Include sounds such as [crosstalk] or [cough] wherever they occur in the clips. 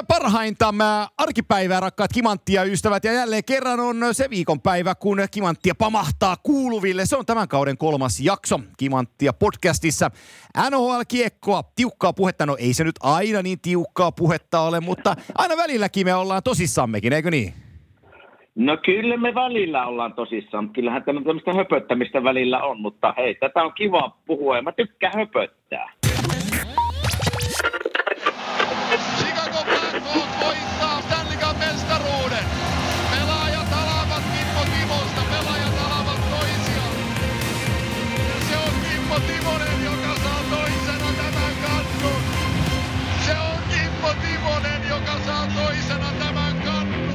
mitä parhainta arkipäivää, rakkaat Kimanttia ystävät. Ja jälleen kerran on se viikonpäivä, kun Kimanttia pamahtaa kuuluville. Se on tämän kauden kolmas jakso Kimanttia podcastissa. NHL-kiekkoa, tiukkaa puhetta. No ei se nyt aina niin tiukkaa puhetta ole, mutta aina välilläkin me ollaan tosissammekin, eikö niin? No kyllä me välillä ollaan tosissaan. Kyllähän tämmöistä höpöttämistä välillä on, mutta hei, tätä on kiva puhua ja mä tykkään höpöttää.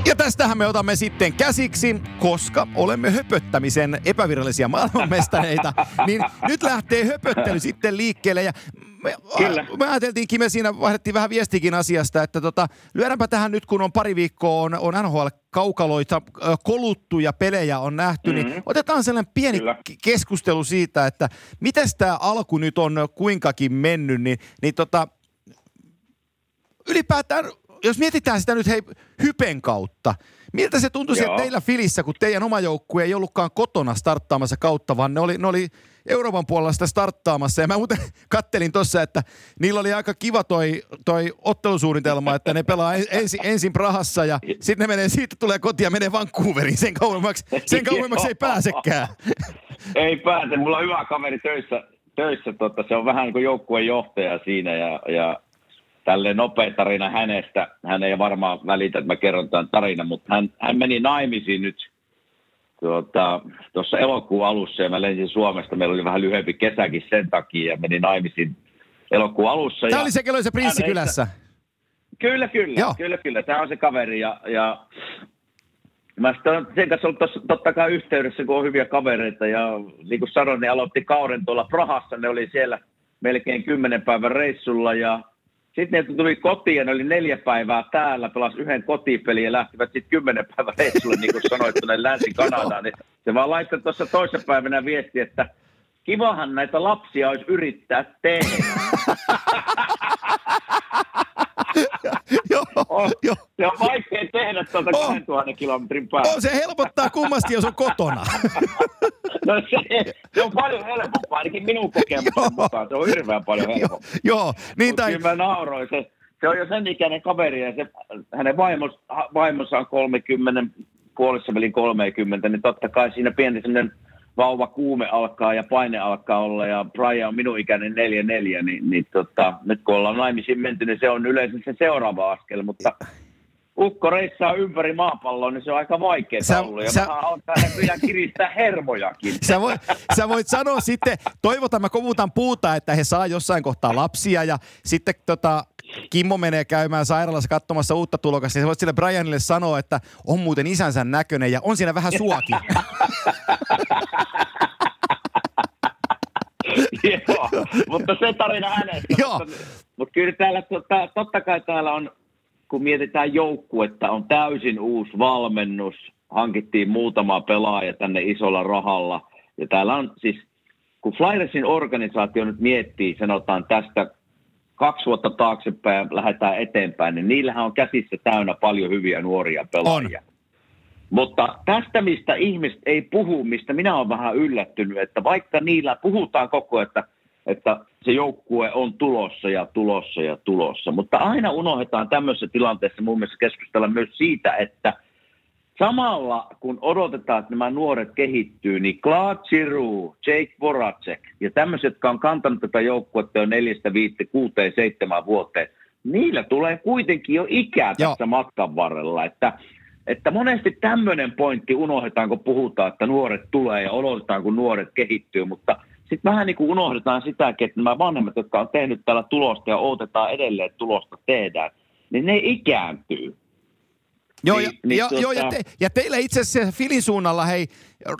Ja tästähän me otamme sitten käsiksi, koska olemme höpöttämisen epävirallisia maailmanmestareita, niin nyt lähtee höpöttely sitten liikkeelle ja me, Kyllä. me ajateltiinkin, me siinä vaihdettiin vähän viestikin asiasta, että tota, lyödäänpä tähän nyt, kun on pari viikkoa on, on NHL-kaukaloita, koluttuja pelejä on nähty, niin mm-hmm. niin otetaan sellainen pieni Kyllä. keskustelu siitä, että miten tämä alku nyt on kuinkakin mennyt, niin, niin tota, ylipäätään jos mietitään sitä nyt hei hypen kautta, miltä se tuntui että teillä Filissä, kun teidän oma joukkue ei ollutkaan kotona starttaamassa kautta, vaan ne oli, ne oli Euroopan puolella sitä starttaamassa. Ja mä muuten [laughs] kattelin tuossa, että niillä oli aika kiva toi, toi ottelusuunnitelma, että ne pelaa ensin, ensin Prahassa ja sitten ne menee, siitä tulee kotia ja menee Vancouveriin. Sen kauemmaksi, sen kauemmaksi ei pääsekään. [laughs] ei pääse. Mulla on hyvä kaveri töissä, töissä totta. se on vähän niin kuin joukkueen johtaja siinä ja, ja tälle nopea tarina hänestä. Hän ei varmaan välitä, että mä kerron tämän tarinan, mutta hän, hän meni naimisiin nyt tuota, tuossa elokuun alussa ja mä lensin Suomesta. Meillä oli vähän lyhyempi kesäkin sen takia ja meni naimisiin elokuun alussa. Tämä ja oli se, kello se prinssi kylässä. Kyllä, kyllä, Joo. kyllä, kyllä. Tämä on se kaveri ja, ja Mä olen sen kanssa ollut tossa, totta kai yhteydessä, kun on hyviä kavereita. Ja niin kuin sanoin, ne aloitti kauden tuolla Prahassa. Ne oli siellä melkein kymmenen päivän reissulla ja sitten ne tuli kotiin ja ne oli neljä päivää täällä, pelasi yhden kotipelin ja lähtivät sitten kymmenen päivän reissulle, niin kuin sanoit, tuonne Länsi-Kanadaan. Niin se vaan laittoi tuossa toisessa päivänä viesti, että kivahan näitä lapsia olisi yrittää tehdä. [laughs] joo, on, jo. Se on vaikea tehdä tuota 2000 kilometrin päästä. Oh, se helpottaa kummasti, jos on kotona. [laughs] no se, se, on paljon helpompaa, ainakin minun kokemuksen mukaan. Se on hirveän paljon helpompaa. Joo, niin tai... Kyllä mä nauroin. Se, se on jo sen ikäinen kaveri ja se, hänen vaimos, vaimonsa on 30, puolessa välin 30, niin totta kai siinä pieni sellainen vauva kuume alkaa ja paine alkaa olla ja Brian on minun ikäinen 4-4, niin, niin tota, nyt kun ollaan naimisiin menty, niin se on yleensä se seuraava askel, mutta ukko reissaa ympäri maapalloa, niin se on aika vaikeaa sä, ollut. Ja sä, mä kiristää hermojakin. Sä voit, sä voit sanoa sitten, toivotan mä kovutan puuta, että he saa jossain kohtaa lapsia ja sitten tota, Kimmo menee käymään sairaalassa katsomassa uutta tulokasta, niin voit sille Brianille sanoa, että on muuten isänsä näköinen ja on siinä vähän suakin. [laughs] Joo, mutta se tarina hänestä. Joo. Mutta, mutta kyllä täällä, totta, totta kai täällä on, kun mietitään joukkuetta, on täysin uusi valmennus. Hankittiin muutama pelaaja tänne isolla rahalla. Ja täällä on siis, kun Flyersin organisaatio nyt miettii, sanotaan tästä kaksi vuotta taaksepäin ja lähdetään eteenpäin, niin niillähän on käsissä täynnä paljon hyviä nuoria pelaajia. On. Mutta tästä, mistä ihmiset ei puhu, mistä minä olen vähän yllättynyt, että vaikka niillä puhutaan koko ajan, että, että se joukkue on tulossa ja tulossa ja tulossa, mutta aina unohdetaan tämmöisessä tilanteessa mun mielestä keskustella myös siitä, että samalla kun odotetaan, että nämä nuoret kehittyy, niin Claude Giroux, Jake Voracek ja tämmöiset, jotka on kantanut tätä joukkuetta jo neljästä, viitte, kuuteen, seitsemän vuoteen, niillä tulee kuitenkin jo ikää tässä Joo. matkan varrella, että että monesti tämmöinen pointti unohdetaan, kun puhutaan, että nuoret tulee ja odotetaan, kun nuoret kehittyy, mutta sitten vähän niin kuin unohdetaan sitäkin, että nämä vanhemmat, jotka on tehnyt täällä tulosta ja odotetaan edelleen, että tulosta tehdään, niin ne ikääntyy. Joo, ja, niin, niin, ja, tuota... joo, ja, te, ja teillä itse asiassa Filin suunnalla, hei,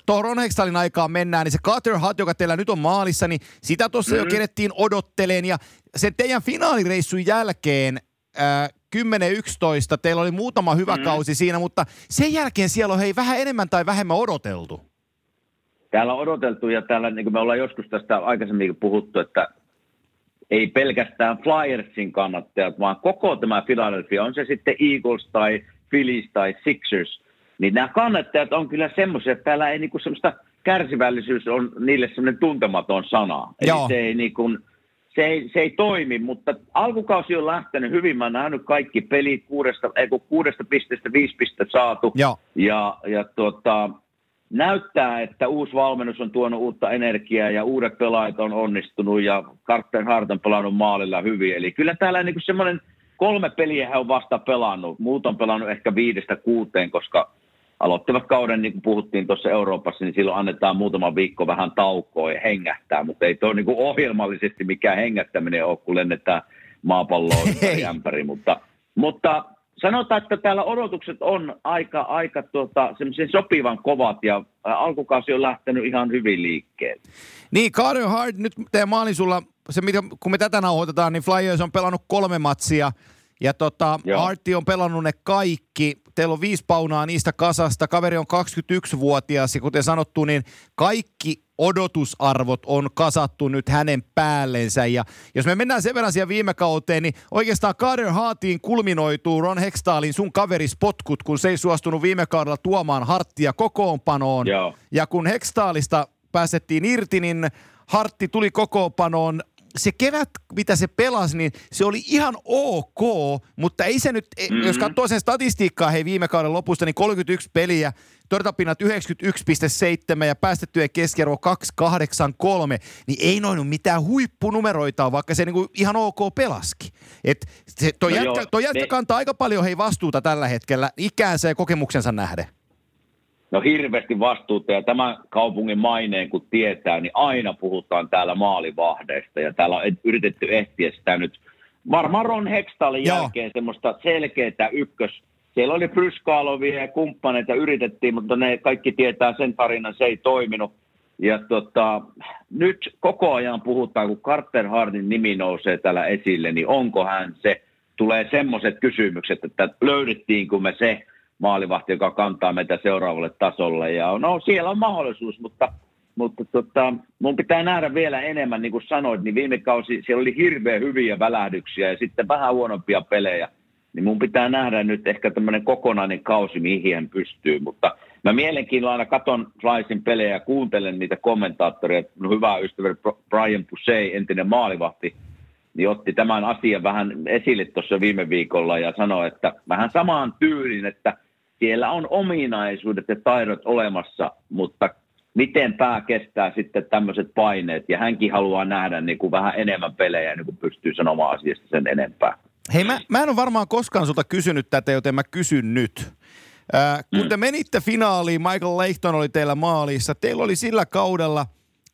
tuohon Ron Hextalin aikaan mennään, niin se Carter Hutt, joka teillä nyt on maalissa, niin sitä tuossa mm. jo kerettiin odotteleen, ja sen teidän finaalireissun jälkeen äh, 10-11, teillä oli muutama hyvä mm. kausi siinä, mutta sen jälkeen siellä on hei vähän enemmän tai vähemmän odoteltu. Täällä on odoteltu ja täällä, niin kuin me ollaan joskus tästä aikaisemmin puhuttu, että ei pelkästään Flyersin kannattajat, vaan koko tämä Philadelphia, on se sitten Eagles tai Phillies tai Sixers, niin nämä kannattajat on kyllä semmoisia, että täällä ei niinku semmoista kärsivällisyys on niille semmoinen tuntematon sana. Eli Joo. se ei niinku, se ei, se ei toimi, mutta alkukausi on lähtenyt hyvin. Mä oon nähnyt kaikki pelit kuudesta, ei kuudesta pisteestä viisi pistettä saatu. Joo. Ja, ja tuota, näyttää, että uusi valmennus on tuonut uutta energiaa ja uudet pelaajat on onnistunut ja Carter Hart on pelannut maalilla hyvin. Eli kyllä täällä niin semmoinen kolme peliä hän on vasta pelannut. Muut on pelannut ehkä viidestä kuuteen, koska aloittivat kauden, niin kuin puhuttiin tuossa Euroopassa, niin silloin annetaan muutama viikko vähän taukoa ja hengähtää, mutta ei tuo niin kuin ohjelmallisesti mikään hengättäminen ole, kun lennetään maapalloa ympäri, mutta, mutta sanotaan, että täällä odotukset on aika, aika tuota, sopivan kovat ja alkukausi on lähtenyt ihan hyvin liikkeelle. Niin, Carter Hart, nyt teidän maalisulla, se mitä, kun me tätä nauhoitetaan, niin Flyers on pelannut kolme matsia ja tota, Hartti on pelannut ne kaikki. Teillä on viisi paunaa niistä kasasta. Kaveri on 21-vuotias ja kuten sanottu, niin kaikki odotusarvot on kasattu nyt hänen päällensä. Ja jos me mennään sen verran siihen viime kauteen, niin oikeastaan Carter Haatiin kulminoituu Ron Hextaalin sun kaverispotkut, kun se ei suostunut viime kaudella tuomaan Harttia kokoonpanoon. Joo. Ja kun Hextaalista päästettiin irti, niin Hartti tuli kokoonpanoon se kevät, mitä se pelasi, niin se oli ihan ok, mutta ei se nyt, mm-hmm. jos katsoo sen statistiikkaa hei viime kauden lopusta, niin 31 peliä, tortapinnat 91,7 ja päästettyjen keskiarvo 283, niin ei noin mitään huippunumeroita, vaikka se niinku ihan ok pelaski. Et se, toi, no jätkä, toi jätkä kantaa aika paljon hei vastuuta tällä hetkellä ikäänsä ja kokemuksensa nähden. No hirveästi vastuuta ja tämän kaupungin maineen kun tietää, niin aina puhutaan täällä maalivahdeista ja täällä on yritetty ehtiä sitä nyt varmaan Ron Hextalin Joo. jälkeen semmoista selkeää ykkös. Siellä oli Pryskaalovia ja kumppaneita yritettiin, mutta ne kaikki tietää sen tarinan, se ei toiminut. Ja tota, nyt koko ajan puhutaan, kun Carter Hardin nimi nousee täällä esille, niin onko hän se, tulee semmoiset kysymykset, että löydettiinkö me se, maalivahti, joka kantaa meitä seuraavalle tasolle. Ja no siellä on mahdollisuus, mutta, mutta tota, mun pitää nähdä vielä enemmän, niin kuin sanoit, niin viime kausi siellä oli hirveän hyviä välähdyksiä ja sitten vähän huonompia pelejä. Niin mun pitää nähdä nyt ehkä tämmöinen kokonainen kausi, mihin hän pystyy. Mutta mä mielenkiinnolla aina katon Flysin pelejä ja kuuntelen niitä kommentaattoreja. No, hyvä ystävä Brian Pusey, entinen maalivahti, niin otti tämän asian vähän esille tuossa viime viikolla ja sanoi, että vähän samaan tyylin, että siellä on ominaisuudet ja taidot olemassa, mutta miten pää kestää sitten tämmöiset paineet, ja hänkin haluaa nähdä niin kuin vähän enemmän pelejä, niin kuin pystyy sanomaan asiasta sen enempää. Hei, mä, mä en ole varmaan koskaan sulta kysynyt tätä, joten mä kysyn nyt. Äh, kun mm. te menitte finaaliin, Michael Leighton oli teillä maalissa, teillä oli sillä kaudella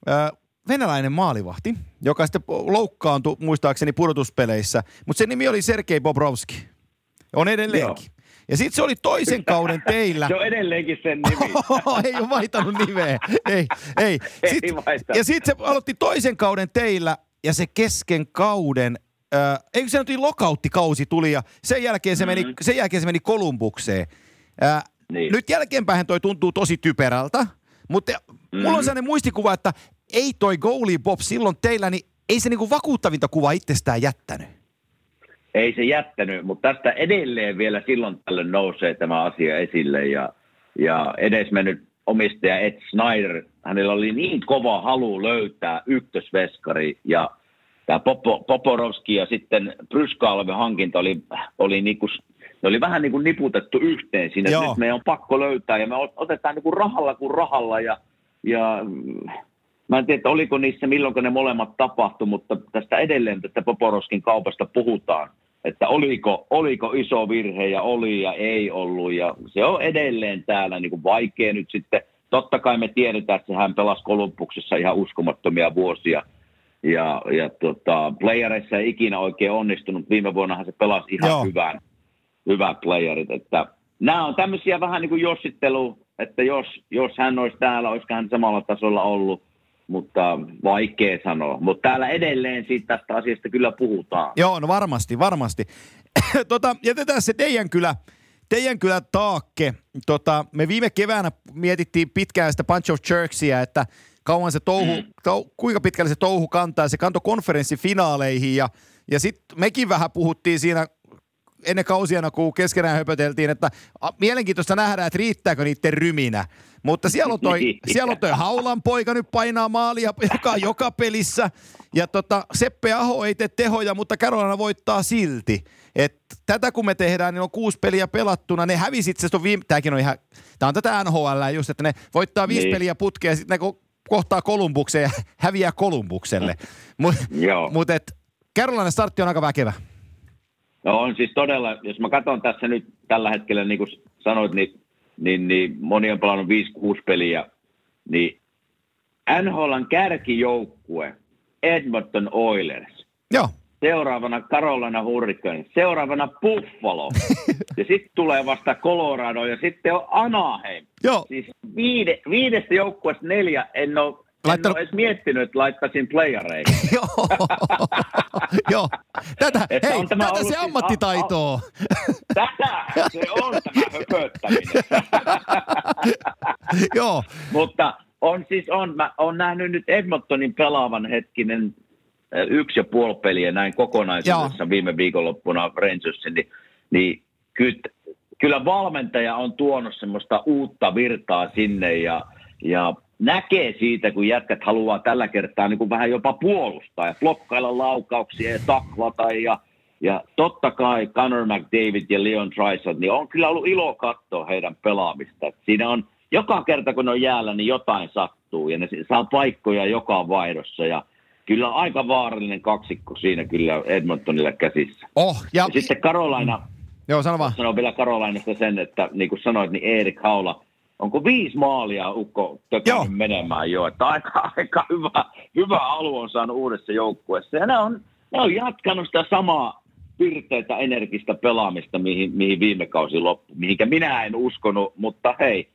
äh, venäläinen maalivahti, joka sitten loukkaantui muistaakseni pudotuspeleissä, mutta sen nimi oli Sergei Bobrovski. On edelleenkin. Joo. Ja sitten se oli toisen kauden teillä. se on edelleenkin sen nimi. [laughs] ei ole vaihtanut nimeä. Ei, ei. Sit, ei ja sitten se aloitti toisen kauden teillä ja se kesken kauden Äh, eikö se nyt lokauttikausi tuli ja sen jälkeen se meni, mm-hmm. sen jälkeen se meni Kolumbukseen. Äh, niin. Nyt jälkeenpäin toi tuntuu tosi typerältä, mutta mm-hmm. mulla on mm-hmm. sellainen muistikuva, että ei toi goalie Bob silloin teillä, niin ei se niinku vakuuttavinta kuva itsestään jättänyt ei se jättänyt, mutta tästä edelleen vielä silloin tällöin nousee tämä asia esille ja, ja edesmennyt omistaja Ed Snyder, hänellä oli niin kova halu löytää ykkösveskari ja tämä Popo, Poporovski ja sitten Pryskalven hankinta oli, oli niinku, ne oli vähän niin kuin niputettu yhteen siinä, että nyt meidän on pakko löytää ja me otetaan niin kuin rahalla kuin rahalla ja, ja Mä en tiedä, että oliko niissä milloin ne molemmat tapahtu, mutta tästä edelleen tästä Poporoskin kaupasta puhutaan, että oliko, oliko iso virhe ja oli ja ei ollut. Ja se on edelleen täällä niin kuin vaikea nyt sitten. Totta kai me tiedetään, että hän pelasi Kolumbuksessa ihan uskomattomia vuosia. Ja, ja tota, playereissa ei ikinä oikein onnistunut. Viime vuonnahan se pelasi ihan Joo. hyvän, hyvän playerit. Että nämä on tämmöisiä vähän niin kuin jossittelu, että jos, jos hän olisi täällä, olisiko hän samalla tasolla ollut mutta vaikea sanoa. Mutta täällä edelleen siitä tästä asiasta kyllä puhutaan. Joo, no varmasti, varmasti. [coughs] tota, jätetään se teidän kylä, teidän kylä taakke. Tota, me viime keväänä mietittiin pitkään sitä Punch of Jerksia, että kauan se touhu, mm. tou, kuinka pitkälle se touhu kantaa. Se kantoi konferenssifinaaleihin ja, ja sitten mekin vähän puhuttiin siinä ennen kausiana, kun keskenään höpöteltiin, että a, mielenkiintoista nähdä, että riittääkö niiden ryminä. Mutta siellä on toi, niin. siellä on toi Haulan poika nyt painaa maalia joka, joka pelissä. Ja tota, Seppe Aho ei tee tehoja, mutta Carolina voittaa silti. Et tätä kun me tehdään, niin on kuusi peliä pelattuna. Ne hävisit se on viime... Tämäkin on ihan... Tämä on tätä NHL just, että ne voittaa viisi niin. peliä putkea ja sitten ne kohtaa Kolumbukseen ja [laughs] häviää Kolumbukselle. Mutta mut et Carolina startti on aika väkevä. No on siis todella, jos mä katson tässä nyt tällä hetkellä, niin kuin sanoit, niin, niin, niin moni on pelannut 5-6 peliä, niin NHLn kärkijoukkue Edmonton Oilers. Joo. Seuraavana Carolina Hurricanes, seuraavana Buffalo. [laughs] ja sitten tulee vasta Colorado ja sitten on Anaheim. Joo. Siis viide, viidestä joukkueesta neljä en ole Laittanut... En ole edes miettinyt, että laittaisin playareihin. [laughs] Joo, joo. Tätä, hei, on tämä tätä se ammattitaitoa. tätä se on tämä höpöttäminen. [laughs] joo. Mutta on siis, on, mä oon nähnyt nyt Edmontonin pelaavan hetkinen yksi ja puoli peliä näin kokonaisuudessa Joo. viime viikonloppuna Rangersin, niin, niin kyllä, kyllä valmentaja on tuonut semmoista uutta virtaa sinne ja, ja näkee siitä, kun jätkät haluaa tällä kertaa niin kuin vähän jopa puolustaa ja blokkailla laukauksia ja taklata ja, ja totta kai Conor McDavid ja Leon Draisaitl, niin on kyllä ollut ilo katsoa heidän pelaamista. Et siinä on joka kerta, kun ne on jäällä, niin jotain sattuu ja ne saa paikkoja joka vaihdossa ja kyllä aika vaarallinen kaksikko siinä kyllä Edmontonilla käsissä. Oh, ja... ja sitten Karolaina, Joo, sano vaan. Sanon vielä Karolainasta sen, että niin kuin sanoit, niin Erik Haula – onko viisi maalia Ukko tökännyt menemään? Jo, että aika, [laughs] aika hyvä, hyvä alue on saanut uudessa joukkueessa. Ja ne on, ne on jatkanut sitä samaa pirteitä energistä pelaamista, mihin, mihin viime kausi loppui, mihinkä minä en uskonut, mutta hei,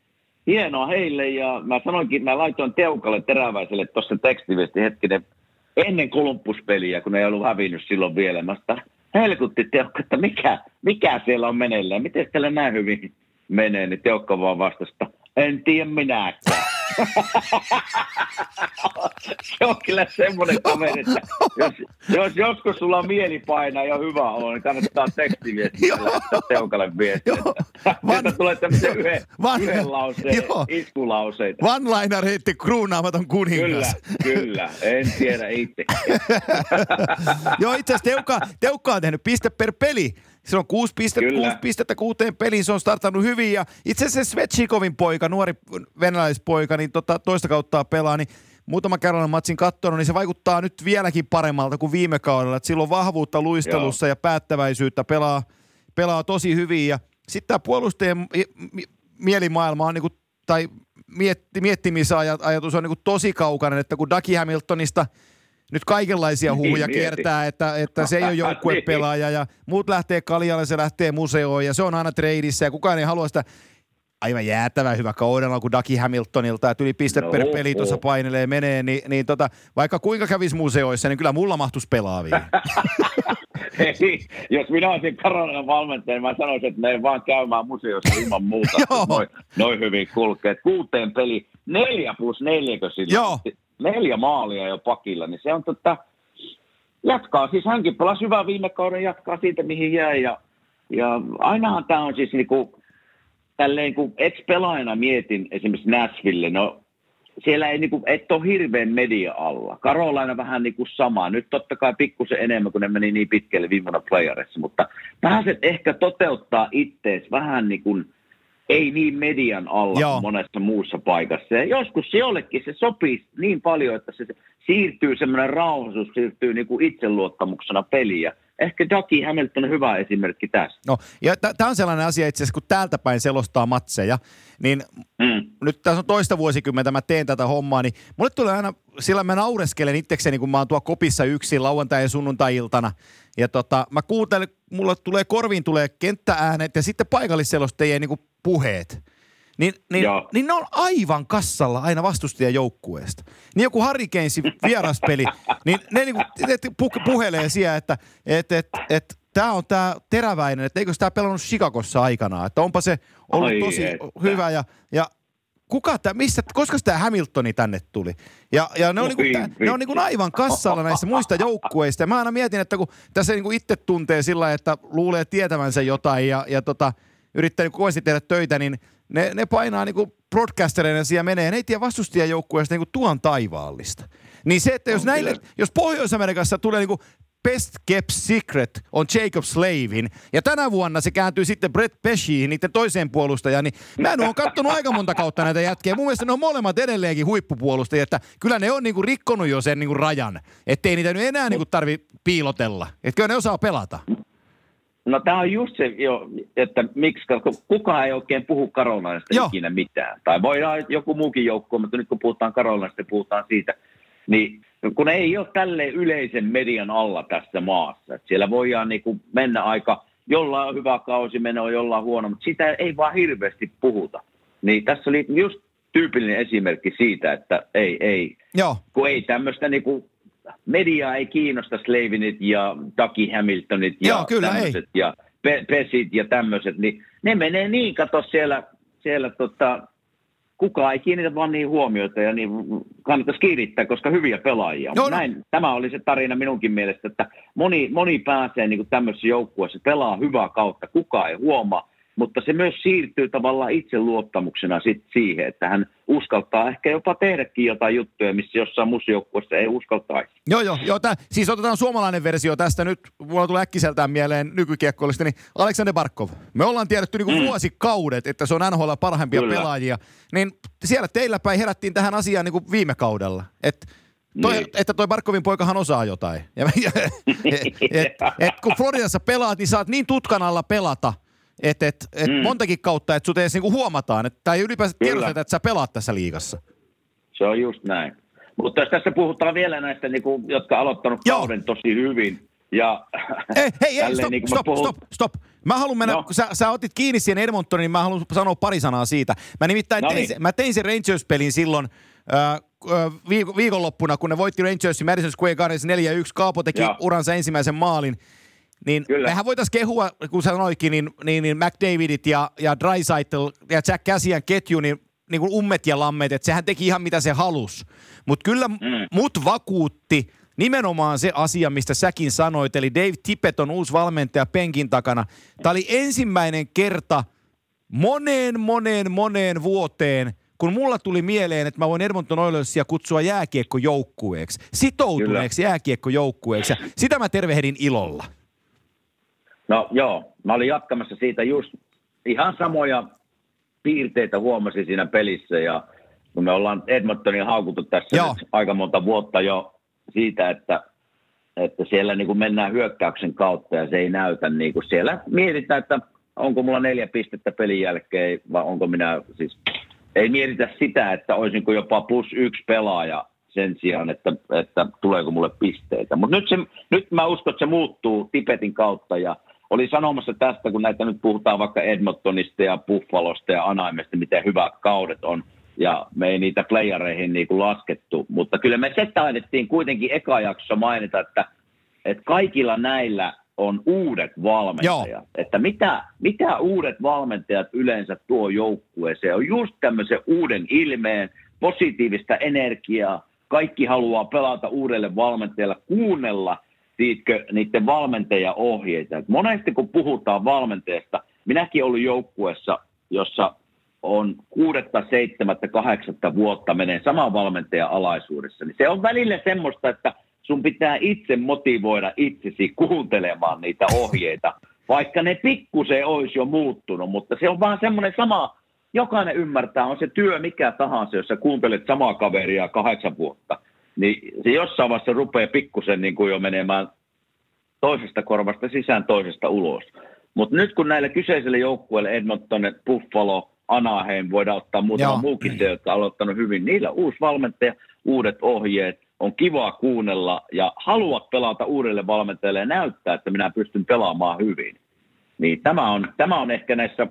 hienoa heille. Ja mä sanoinkin, mä laitoin Teukalle teräväiselle tuossa tekstiviesti hetkinen ennen kolumpuspeliä, kun ne ei ollut hävinnyt silloin vielä. Mä sitä helkutti Teukka, että mikä, mikä siellä on meneillään, miten teillä näin hyvin menee, niin Teukka vaan vastasta, en tiedä minäkään. [laughs] se on kyllä semmoinen kaveri, että jos, jos joskus sulla on mielipaina ja hyvä olo, niin kannattaa tekstiviestiä lähettää [laughs] Teukalle viestiä. [laughs] Van... tulee tämmöisen yhden, Van... yhden lauseen, Joo. iskulauseita. One-liner heitti kruunaamaton kuningas. Kyllä, kyllä. En tiedä itse. Joo, itse asiassa Teukka, Teukka on tehnyt piste per peli se on kuusi pistettä, kuusi pistettä kuuteen peliin, se on startannut hyvin. Ja itse asiassa Svetschikovin poika, nuori venäläispoika, niin tota, toista kautta pelaa, niin muutama kerran matsin katsonut, niin se vaikuttaa nyt vieläkin paremmalta kuin viime kaudella. Että sillä on vahvuutta luistelussa Joo. ja päättäväisyyttä, pelaa, pelaa tosi hyvin. Ja sitten tämä puolustajien mielimaailma on niinku, tai mietti, miettimisajatus on niinku tosi kaukainen, että kun Ducky Hamiltonista – nyt kaikenlaisia niin, huhuja niin, kiertää, että, että se ei ole [laughs] joukkuepelaaja ja muut lähtee kaljalle, se lähtee museoon ja se on aina treidissä ja kukaan ei halua sitä aivan jäätävä hyvä kaudella kuin Ducky Hamiltonilta, että yli piste no, per peli tuossa painelee menee, niin, niin tota, vaikka kuinka kävisi museoissa, niin kyllä mulla mahtuisi pelaaviin. Hei, [laughs] jos minä olisin Karolinan valmentaja, mä sanoisin, että me vaan käymään museossa ilman muuta. [laughs] noin, noin hyvin kulkee. Kuuteen peli, neljä plus neljäkö sillä? Joo neljä maalia jo pakilla, niin se on tota, jatkaa. Siis hänkin pelasi hyvää viime kauden, jatkaa siitä mihin jäi. Ja, ja ainahan tämä on siis niinku, tälleen kun ex-pelaajana mietin esimerkiksi Nashville, no siellä ei niinku, et ole hirveän media alla. Karolaina vähän niinku sama. Nyt totta kai pikkusen enemmän, kun ne meni niin pitkälle viime vuonna playerissa, mutta pääset ehkä toteuttaa ittees vähän niin kuin ei niin median alla Joo. kuin monessa muussa paikassa. Ja joskus se jollekin se sopii niin paljon, että se siirtyy semmoinen rauhallisuus, siirtyy niin kuin itseluottamuksena peliä. Ehkä Ducky Hamilton on hyvä esimerkki tästä. No, ja tämä on sellainen asia itse asiassa, kun täältä päin selostaa matseja, niin mm. nyt tässä on toista vuosikymmentä, mä teen tätä hommaa, niin mulle tulee aina, sillä mä naureskelen itsekseni, kun mä oon tuo kopissa yksin lauantai- ja sunnuntai-iltana, ja tota, mä kuuntelen, mulla tulee korviin tulee kenttääänet ja sitten paikallisselostajien niin puheet. Niin, niin, niin ne on aivan kassalla aina vastustajajoukkueesta. Niin joku Harry Keynesin vieraspeli, niin ne niinku, pu, puhelee siellä, että et, et, et, tämä on tämä teräväinen, että eikö tämä pelannut Chicagossa aikanaan, että onpa se ollut Ai tosi et. hyvä ja, ja kuka tää, missä, koska tämä Hamiltoni tänne tuli? Ja, ja ne on, no, niinku, tää, ne on niinku aivan kassalla näissä muista joukkueista. Ja mä aina mietin, että kun tässä niinku itse tuntee sillä että luulee tietävänsä jotain ja, ja tota, yrittää niinku kovasti tehdä töitä, niin ne, ne painaa niinku broadcastereina siellä menee. Ne ei tiedä vastustajajoukkueesta niinku tuon taivaallista. Niin se, että jos, näille, jos Pohjois-Amerikassa tulee niinku best kept secret on Jacob Slavin. Ja tänä vuonna se kääntyy sitten Brett Peshiin, niiden toiseen puolustajaan. Niin mä en ole katsonut aika monta kautta näitä jätkiä. Mun mielestä ne on molemmat edelleenkin huippupuolustajia, että kyllä ne on niinku rikkonut jo sen niinku rajan. Ettei niitä nyt enää niinku tarvi piilotella. Että kyllä ne osaa pelata. No tämä on just se, jo, että miksi, kukaan ei oikein puhu Karolainasta ikinä mitään. Tai voidaan joku muukin joukko, mutta nyt kun puhutaan Karolainasta, puhutaan siitä. Niin kun ei ole tälle yleisen median alla tässä maassa. Että siellä voidaan niin kuin mennä aika, jollain on hyvä kausi meno, jollain huono, mutta sitä ei vaan hirveästi puhuta. Niin tässä oli just tyypillinen esimerkki siitä, että ei, ei, Joo. kun ei tämmöistä niin kuin, mediaa ei kiinnosta Slavinit ja Ducky Hamiltonit ja Joo, kyllä tämmöiset ei. ja pe- Pesit ja tämmöiset, niin ne menee niin, kato siellä, siellä tota, kukaan ei kiinnitä vaan niin huomiota ja niin kannattaisi kiinnittää, koska hyviä pelaajia. No, Näin, Tämä oli se tarina minunkin mielestä, että moni, moni pääsee niin tämmöisessä joukkueessa, pelaa hyvää kautta, kukaan ei huomaa, mutta se myös siirtyy tavallaan itseluottamuksena sit siihen, että hän uskaltaa ehkä jopa tehdäkin jotain juttuja, missä jossain museojoukkueessa ei uskaltaisi. Joo, joo. joo tää, siis otetaan suomalainen versio tästä nyt. Mulla tulee äkkiseltään mieleen nykykiekkoillista, niin Aleksander Barkov. Me ollaan tiedetty niin mm. vuosikaudet, että se on NHL parhaimpia Kyllä. pelaajia. Niin siellä teillä päin herättiin tähän asiaan niin kuin viime kaudella. Että Toi, niin. Että toi Barkovin poikahan osaa jotain. Ja, [laughs] et, et, et, kun Floridassa pelaat, niin saat niin tutkan alla pelata – et, et, et mm. montakin kautta, että sut edes niinku huomataan, että tai ylipäänsä tiedostetaan, että sä pelaat tässä liigassa. Se on just näin. Mutta jos tässä puhutaan vielä näistä, niinku, jotka aloittanut Joo. kauden tosi hyvin, ja ei, hei, hei, stop, niin stop, puhun... stop, stop. Mä haluan mennä, no. kun sä, sä otit kiinni siihen Edmontoniin, niin mä haluan sanoa pari sanaa siitä. Mä nimittäin no tein, niin. mä tein sen Rangers-pelin silloin äh, viik- viikonloppuna, kun ne voitti Rangersin Madison Square Gardens 4-1. Kaapo teki ja. uransa ensimmäisen maalin. Niin Kyllä. mehän voitaisiin kehua, kun sanoitkin, niin, niin, niin McDavidit ja, ja Drysaitel ja Jack Cassian ketju, niin, niin kuin ummet ja lammet, että sehän teki ihan mitä se halus. Mutta kyllä mm. mut vakuutti nimenomaan se asia, mistä säkin sanoit, eli Dave Tippett on uusi valmentaja penkin takana. Tämä oli ensimmäinen kerta moneen, moneen, moneen vuoteen, kun mulla tuli mieleen, että mä voin Edmonton Oilersia kutsua jääkiekkojoukkueeksi, sitoutuneeksi jääkiekkojoukkueeksi. Sitä mä tervehdin ilolla. No joo, mä olin jatkamassa siitä just ihan samoja piirteitä huomasin siinä pelissä ja kun me ollaan Edmontonin haukuttu tässä nyt aika monta vuotta jo siitä, että, että siellä niin kuin mennään hyökkäyksen kautta ja se ei näytä niin kuin siellä mietitään, että onko mulla neljä pistettä pelin jälkeen vai onko minä siis ei mietitä sitä, että olisinko jopa plus yksi pelaaja sen sijaan, että, että tuleeko mulle pisteitä. Mutta nyt, se, nyt mä uskon, että se muuttuu Tipetin kautta ja oli sanomassa tästä, kun näitä nyt puhutaan vaikka Edmontonista ja Buffalosta ja Anaimesta, miten hyvät kaudet on, ja me ei niitä playereihin niin kuin laskettu, mutta kyllä me se taidettiin kuitenkin eka jaksossa mainita, että, että kaikilla näillä on uudet valmentajat. Joo. Että mitä, mitä uudet valmentajat yleensä tuo joukkueeseen on just tämmöisen uuden ilmeen, positiivista energiaa, kaikki haluaa pelata uudelle valmentajalle, kuunnella tiitkö, niiden valmentajaohjeita. Et monesti kun puhutaan valmentajasta, minäkin ollut joukkueessa, jossa on kuudetta, seitsemättä, kahdeksatta vuotta menee saman valmentajan alaisuudessa, niin se on välillä semmoista, että sun pitää itse motivoida itsesi kuuntelemaan niitä ohjeita, vaikka ne pikkusen olisi jo muuttunut, mutta se on vaan semmoinen sama, jokainen ymmärtää, on se työ mikä tahansa, jos sä kuuntelet samaa kaveria kahdeksan vuotta, niin se jossain vaiheessa rupeaa pikkusen niin kuin jo menemään toisesta korvasta sisään, toisesta ulos. Mutta nyt kun näille kyseisille joukkueille Edmonton, Buffalo, Anaheim, voidaan ottaa muutama Joo. muukin se, jotka on aloittanut hyvin. Niillä uusi valmentaja, uudet ohjeet, on kiva kuunnella ja haluat pelata uudelle valmentajalle ja näyttää, että minä pystyn pelaamaan hyvin. Niin tämä on, tämä on ehkä näissä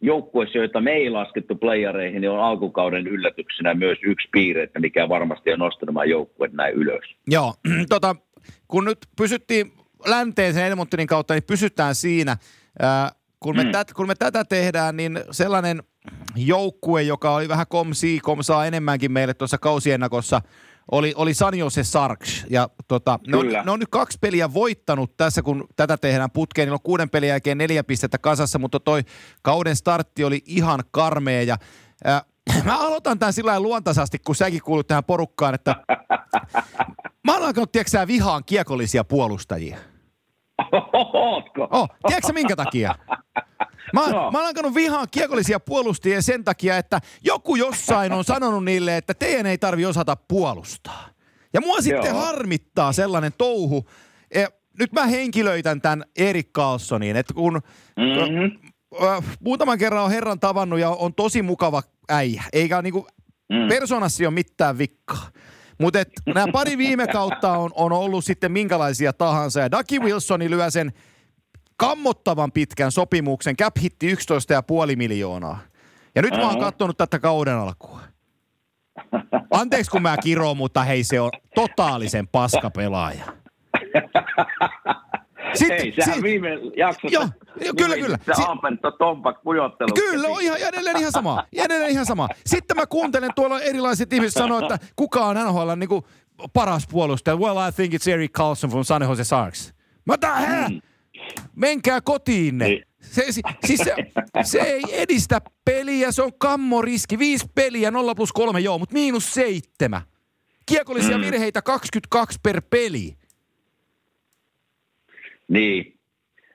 joukkueissa, joita me ei laskettu playereihin, niin on alkukauden yllätyksenä myös yksi piirre, että mikä varmasti on nostanut nämä joukkueet näin ylös. Joo, [clears throat] tota, kun nyt pysyttiin länteen sen Edmontonin kautta, niin pysytään siinä. Äh, kun, me mm. tät, kun me tätä tehdään, niin sellainen joukkue, joka oli vähän komsi, komsaa enemmänkin meille tuossa kausiennakossa, oli, oli San Jose Sarks. Ja tota, ne, on, ne on nyt kaksi peliä voittanut tässä, kun tätä tehdään putkeen. Niillä on kuuden pelin jälkeen neljä pistettä kasassa, mutta toi kauden startti oli ihan karmea. Ja, äh, [clears throat] mä aloitan tämän sillä luontaisesti, kun säkin kuulut tähän porukkaan, että [laughs] mä oon alkanut, tiedätkö vihaan kiekollisia puolustajia. Ootko? Oh, tiedätkö minkä takia? Mä, no. mä oon alkanut vihaan kiekollisia puolustajia sen takia, että joku jossain on sanonut niille, että teidän ei tarvi osata puolustaa. Ja mua sitten Joo. harmittaa sellainen touhu. Ja nyt mä henkilöitän tämän Erik Carlsoniin, että kun mm-hmm. muutaman kerran on herran tavannut ja on tosi mukava äijä, eikä niinku mm. persoonassa ole mitään vikkaa. Mutta nämä pari viime kautta on, on ollut sitten minkälaisia tahansa. Ja Ducky Wilsoni lyö sen kammottavan pitkän sopimuksen. Cap hitti 11,5 miljoonaa. Ja nyt uh-huh. mä oon katsonut tätä kauden alkua. Anteeksi kun mä kiroon, mutta hei se on totaalisen paskapelaaja. Sitten, Hei, sehän sit, viime jaksossa jo, jo, kyllä, kyllä. se si- Ampento Tompak pujottelu. Kyllä, on ihan, edelleen ihan sama. Edelleen ihan sama. Sitten mä kuuntelen tuolla erilaiset ihmiset sanoa, että kuka on NHL niin kuin paras puolustaja. Well, I think it's Eric Carlson from San Jose Sharks. Mä tähän, mm. Menkää kotiin ne. Niin. Se, siis se, se ei edistä peliä, se on kammoriski. Viisi peliä, 0 plus 3, joo, mutta miinus seitsemän. Kiekollisia mm. virheitä 22 per peli. Niin.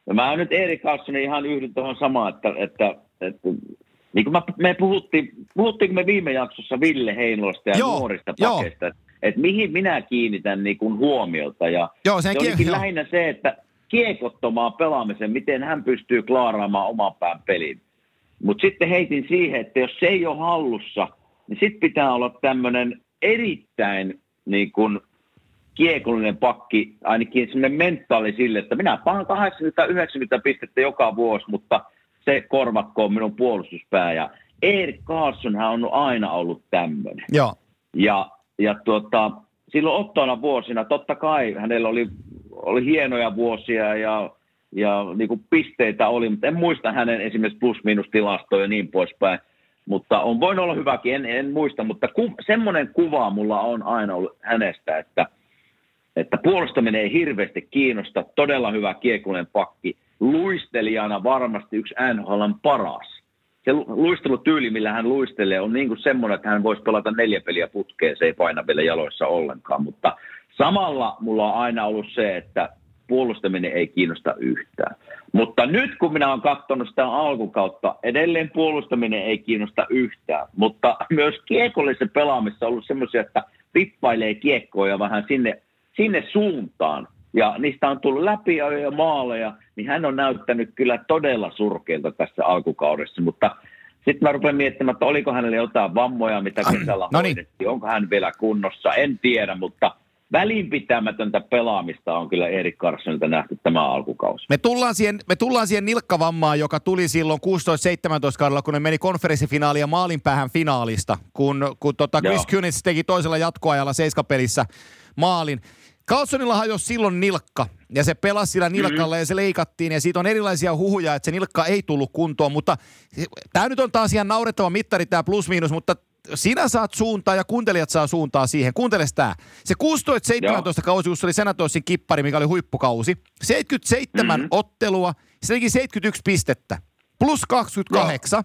No mä nyt Erik Carlsonin ihan yhdyn tuohon samaan, että, että, että niin kuin mä, me puhuttiin, puhuttiin me viime jaksossa Ville Heinosta ja joo, nuorista pakeista, että, että mihin minä kiinnitän niin kuin huomiota. Ja joo, se olikin joo. lähinnä se, että kiekottomaan pelaamisen, miten hän pystyy klaaraamaan oman pään pelin. Mutta sitten heitin siihen, että jos se ei ole hallussa, niin sitten pitää olla tämmöinen erittäin niin kuin kiekollinen pakki, ainakin semmoinen mentaali sille, että minä pahan 80-90 pistettä joka vuosi, mutta se korvatkoon minun puolustuspää. Ja Erik Carlson on aina ollut tämmöinen. Joo. Ja, ja tuota, silloin ottona vuosina, totta kai hänellä oli, oli hienoja vuosia ja, ja niin kuin pisteitä oli, mutta en muista hänen esimerkiksi plus-minus-tilastoja ja niin poispäin. Mutta on voinut olla hyväkin, en, en muista, mutta ku, semmoinen kuva mulla on aina ollut hänestä, että – että puolustaminen ei hirveästi kiinnosta, todella hyvä kiekunen pakki, luistelijana varmasti yksi NHLn paras. Se luistelutyyli, millä hän luistelee, on niin kuin semmoinen, että hän voisi pelata neljä peliä putkeen, se ei paina vielä jaloissa ollenkaan, mutta samalla mulla on aina ollut se, että puolustaminen ei kiinnosta yhtään. Mutta nyt kun minä olen katsonut sitä alkukautta, edelleen puolustaminen ei kiinnosta yhtään, mutta myös kiekollisessa pelaamissa on ollut semmoisia, että pippailee kiekkoja vähän sinne sinne suuntaan, ja niistä on tullut läpi ja maaleja, niin hän on näyttänyt kyllä todella surkeilta tässä alkukaudessa, mutta sitten mä rupean miettimään, että oliko hänelle jotain vammoja, mitä kesällä no niin. hoidettiin, onko hän vielä kunnossa, en tiedä, mutta välinpitämätöntä pelaamista on kyllä Erik Carssonilta nähty tämä alkukausi. Me tullaan siihen, me tullaan siihen nilkkavammaan, joka tuli silloin 16-17 kaudella, kun ne meni konferenssifinaalia maalinpäähän finaalista, kun, kun tota Chris Kunitz teki toisella jatkoajalla seiskapelissä maalin. Carlsonilla hajosi silloin nilkka ja se pelasi sillä nilkalla mm-hmm. ja se leikattiin ja siitä on erilaisia huhuja, että se nilkka ei tullut kuntoon, mutta tämä nyt on taas ihan naurettava mittari tämä plus miinus, mutta sinä saat suuntaa ja kuuntelijat saa suuntaa siihen. Kuuntele tämä. Se 16-17 kausi, kun se oli Senatorsin kippari, mikä oli huippukausi. 77 mm-hmm. ottelua, se teki 71 pistettä. Plus 28.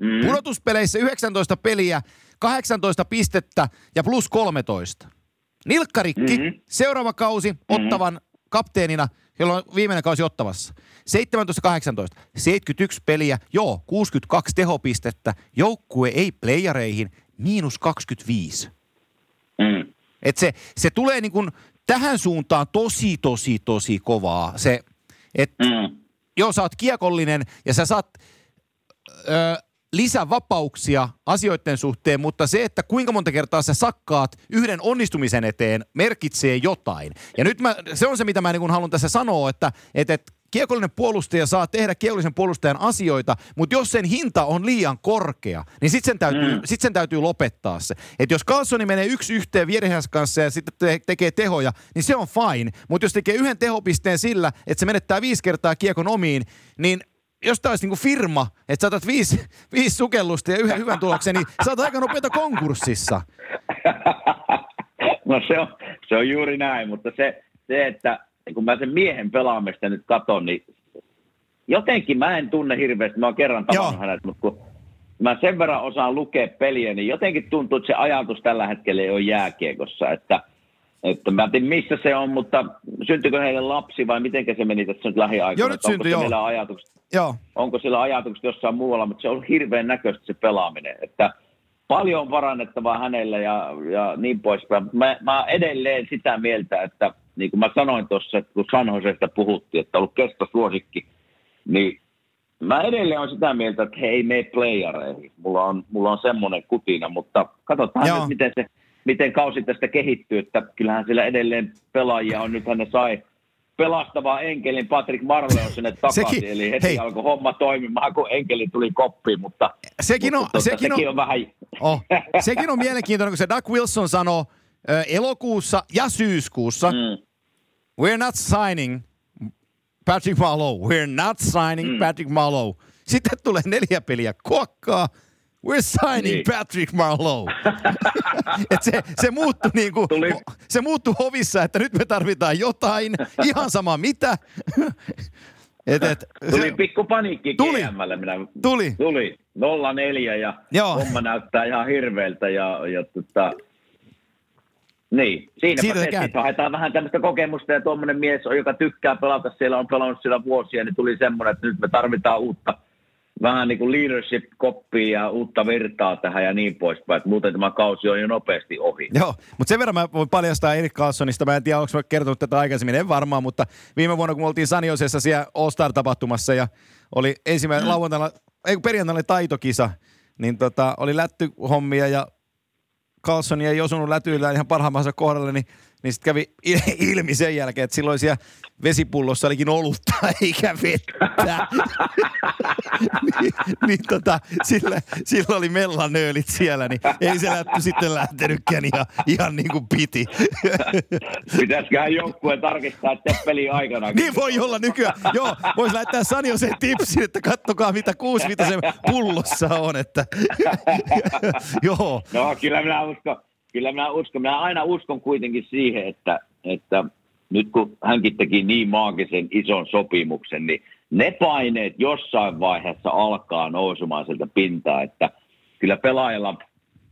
Mm-hmm. Pudotuspeleissä 19 peliä, 18 pistettä ja plus 13. Nilkkarikki, mm-hmm. seuraava kausi mm-hmm. Ottavan kapteenina, jolloin viimeinen kausi Ottavassa. 17-18, 71 peliä, joo, 62 tehopistettä, joukkue ei playereihin, miinus 25. Mm. Et se, se tulee niin kuin tähän suuntaan tosi, tosi, tosi kovaa. Se, et, mm. Joo, sä oot kiekollinen ja sä saat... Öö, lisävapauksia asioiden suhteen, mutta se, että kuinka monta kertaa sä sakkaat yhden onnistumisen eteen, merkitsee jotain. Ja nyt mä, se on se, mitä mä niin haluan tässä sanoa, että, että, että kiekollinen puolustaja saa tehdä kiekollisen puolustajan asioita, mutta jos sen hinta on liian korkea, niin sitten sen, täytyy, mm. sit sen täytyy lopettaa se. Et jos Carlsoni menee yksi yhteen Vierihäs kanssa ja sitten te- tekee tehoja, niin se on fine. Mutta jos tekee yhden tehopisteen sillä, että se menettää viisi kertaa kiekon omiin, niin jos tämä olisi niin firma, että saatat viisi, [laughs] viisi sukellusta ja yhden hyvän tuloksen, niin sä oot aika nopeita konkurssissa. [laughs] no se on, se on juuri näin, mutta se, se että kun mä sen miehen pelaamista nyt katon, niin jotenkin mä en tunne hirveästi, mä oon kerran tavannut hänet, mutta kun mä sen verran osaan lukea peliä, niin jotenkin tuntuu, että se ajatus tällä hetkellä ei ole jääkiekossa, että, että mä en tiedä missä se on, mutta syntyykö heille lapsi vai miten se meni tässä nyt lähiaikoina? Joo, nyt syntyi, joo. Ajatukset, joo. Onko sillä ajatukset jossain muualla, mutta se on hirveän näköistä se pelaaminen, että paljon on parannettavaa hänelle ja, ja niin poispäin. Mä, mä edelleen sitä mieltä, että niin kuin mä sanoin tuossa, kun Sanhosesta puhuttiin, että on ollut kestosuosikki, niin mä edelleen olen sitä mieltä, että he ei mene playareihin. Mulla on, mulla on semmoinen kutina, mutta katsotaan Joo. nyt, miten, se, miten kausi tästä kehittyy, että kyllähän sillä edelleen pelaajia on. Nythän ne sai pelastavaa enkelin Patrick Marleon sinne takaisin, sekin, eli heti hei. alkoi homma toimimaan, kun enkeli tuli koppiin, mutta, sekin on, mutta tuota, sekin, sekin on, on vähän... Oh, sekin on mielenkiintoinen, kun se Doug Wilson sanoo äh, elokuussa ja syyskuussa, mm. we're not signing Patrick Marlowe. We're not signing mm. Patrick Marlowe. Sitten tulee neljä peliä kuokkaa. We're signing niin. Patrick Marlowe. [laughs] et se, se, muuttui niinku, Tuli. se muuttui hovissa, että nyt me tarvitaan jotain, ihan sama mitä. [laughs] et, et, tuli se, pikku paniikki tuli. GMlle. Minä, tuli. Tuli. 0-4 ja Joo. homma näyttää ihan hirveältä ja, ja tota, niin, siinä Siitä se haetaan vähän tämmöistä kokemusta ja tuommoinen mies, joka tykkää pelata siellä, on pelannut siellä vuosia, niin tuli semmoinen, että nyt me tarvitaan uutta, vähän niin kuin leadership-koppia ja uutta virtaa tähän ja niin poispäin, että muuten tämä kausi on jo nopeasti ohi. Joo, mutta sen verran mä voin paljastaa Erik Carlsonista, mä en tiedä, onko mä kertonut tätä aikaisemmin, en varmaan, mutta viime vuonna, kun me oltiin Saniosessa siellä All-Star-tapahtumassa ja oli ensimmäinen mm. lauantaina, ei perjantaina taitokisa, niin tota, oli lättyhommia ja Carlson ei osunut lätyillä ihan parhaimmassa kohdalle, niin, niin sitten kävi ilmi sen jälkeen, että silloin siellä vesipullossa olikin olutta [laughs] eikä vettä. niin, niin tota, sillä, sillä oli mellanöölit siellä, niin ei se lätty sitten lähtenytkään ihan, ihan niin kuin piti. Pitäisiköhän joukkueen tarkistaa, että peli aikana. Niin voi olla nykyään. Joo, voisi laittaa Sanjo sen tipsin, että kattokaa mitä kuusi mitä se pullossa on. Että [laughs] Joo. No kyllä minä uskon, kyllä minä uskon. Minä aina uskon kuitenkin siihen, että, että nyt kun hänkin teki niin maagisen ison sopimuksen, niin ne paineet jossain vaiheessa alkaa nousemaan sieltä pintaa, että kyllä pelaajalla,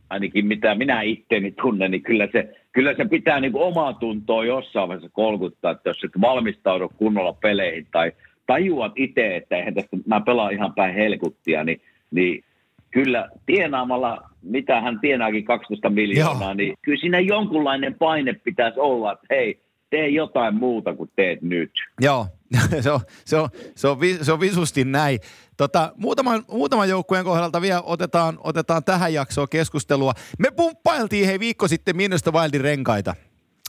ainakin mitä minä itteeni tunnen, niin kyllä se, kyllä se pitää niin kuin omaa tuntoa jossain vaiheessa kolkuttaa, että jos et valmistaudu kunnolla peleihin tai tajuat itse, että eihän tästä, mä pelaan ihan päin helkuttia, niin, niin kyllä tienaamalla, mitä hän tienaakin 12 miljoonaa, Joo. niin kyllä siinä jonkunlainen paine pitäisi olla, että hei, tee jotain muuta kuin teet nyt. Joo, [laughs] se on, se on, se on, se on visusti näin. Tota, muutaman, muutaman joukkueen kohdalta vielä otetaan, otetaan tähän jaksoon keskustelua. Me pumppailtiin hei viikko sitten Minnesota Wildin renkaita.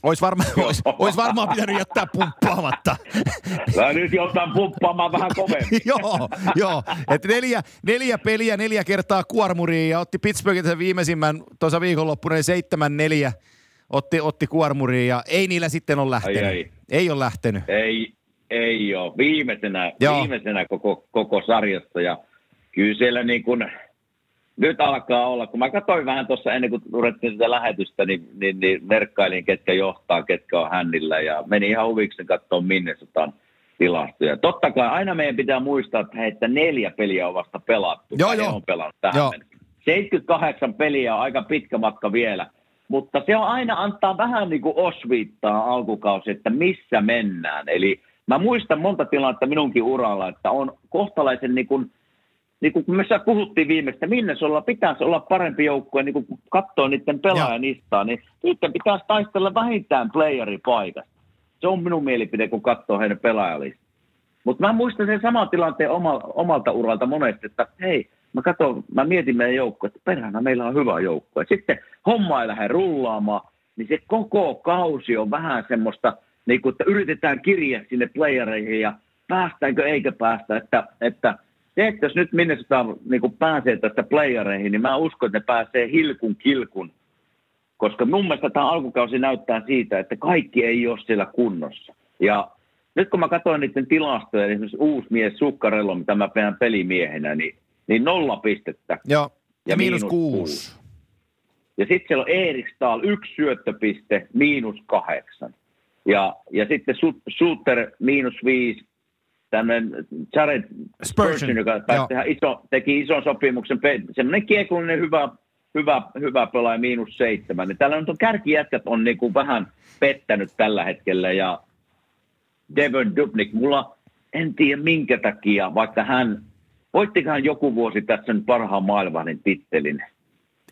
Ois, varma, ois, ois varmaan pitänyt jättää pumppaamatta. No nyt jotain pumppaamaan vähän kovemmin. [laughs] joo, joo. Et neljä, neljä peliä, neljä kertaa kuormuriin ja otti Pittsburghin sen viimeisimmän tuossa viikonloppuna niin seitsemän neljä otti, otti kuormuriin ja ei niillä sitten ole lähtenyt. Ei, ei. ei ole lähtenyt. Ei, ei ole. Viimeisenä, viimeisenä koko, koko sarjassa ja kyllä siellä niin kuin, nyt alkaa olla, kun mä katsoin vähän tuossa ennen kuin ruvettiin sitä lähetystä, niin, niin, niin merkkailin, ketkä johtaa, ketkä on hännillä ja meni ihan huviksen katsoa Minnesotan tilastoja. Totta kai aina meidän pitää muistaa, että, että neljä peliä on vasta pelattu. Joo, joo. on pelannut tähän joo. 78 peliä on aika pitkä matka vielä. Mutta se on aina antaa vähän niin kuin osviittaa alkukausi, että missä mennään. Eli mä muistan monta tilannetta minunkin uralla, että on kohtalaisen niin kuin, niin kuin me puhuttiin viimeistä, minne olla pitäisi olla parempi joukkue, niin kun katsoo niiden pelaajanistaa, niin niiden pitäisi taistella vähintään playeripaikasta. Se on minun mielipide, kun katsoo heidän pelaajalista. Mutta mä muistan sen saman tilanteen omalta uralta monesti, että hei, mä katson, mä mietin meidän joukkoa, että perhana meillä on hyvä joukko. Sitten homma ei lähde rullaamaan, niin se koko kausi on vähän semmoista, niin kuin, että yritetään kirjaa sinne playereihin ja päästäänkö eikä päästä. Että, että se, että jos nyt minne sitä niin kuin pääsee tästä playereihin, niin mä uskon, että ne pääsee hilkun kilkun. Koska mun mielestä tämä alkukausi näyttää siitä, että kaikki ei ole siellä kunnossa. Ja nyt kun mä katsoin niiden tilastoja, niin esimerkiksi uusi mies Sukkarello, mitä mä pidän pelimiehenä, niin, niin nolla pistettä. Joo, ja, ja miinus, miinus kuusi. kuusi. Ja sitten siellä on Erikstal, yksi syöttöpiste, miinus kahdeksan. Ja, ja sitten Suter, miinus viisi, tämmöinen Jared Spurgeon, joka tehdä iso, teki ison sopimuksen, semmoinen kiekullinen hyvä, hyvä, hyvä pelaaja, miinus seitsemän. Niin täällä on kärkijätkät on niin kuin vähän pettänyt tällä hetkellä ja Devon Dubnik, mulla en tiedä minkä takia, vaikka hän, voittikohan joku vuosi tässä nyt parhaan maailmanin tittelin.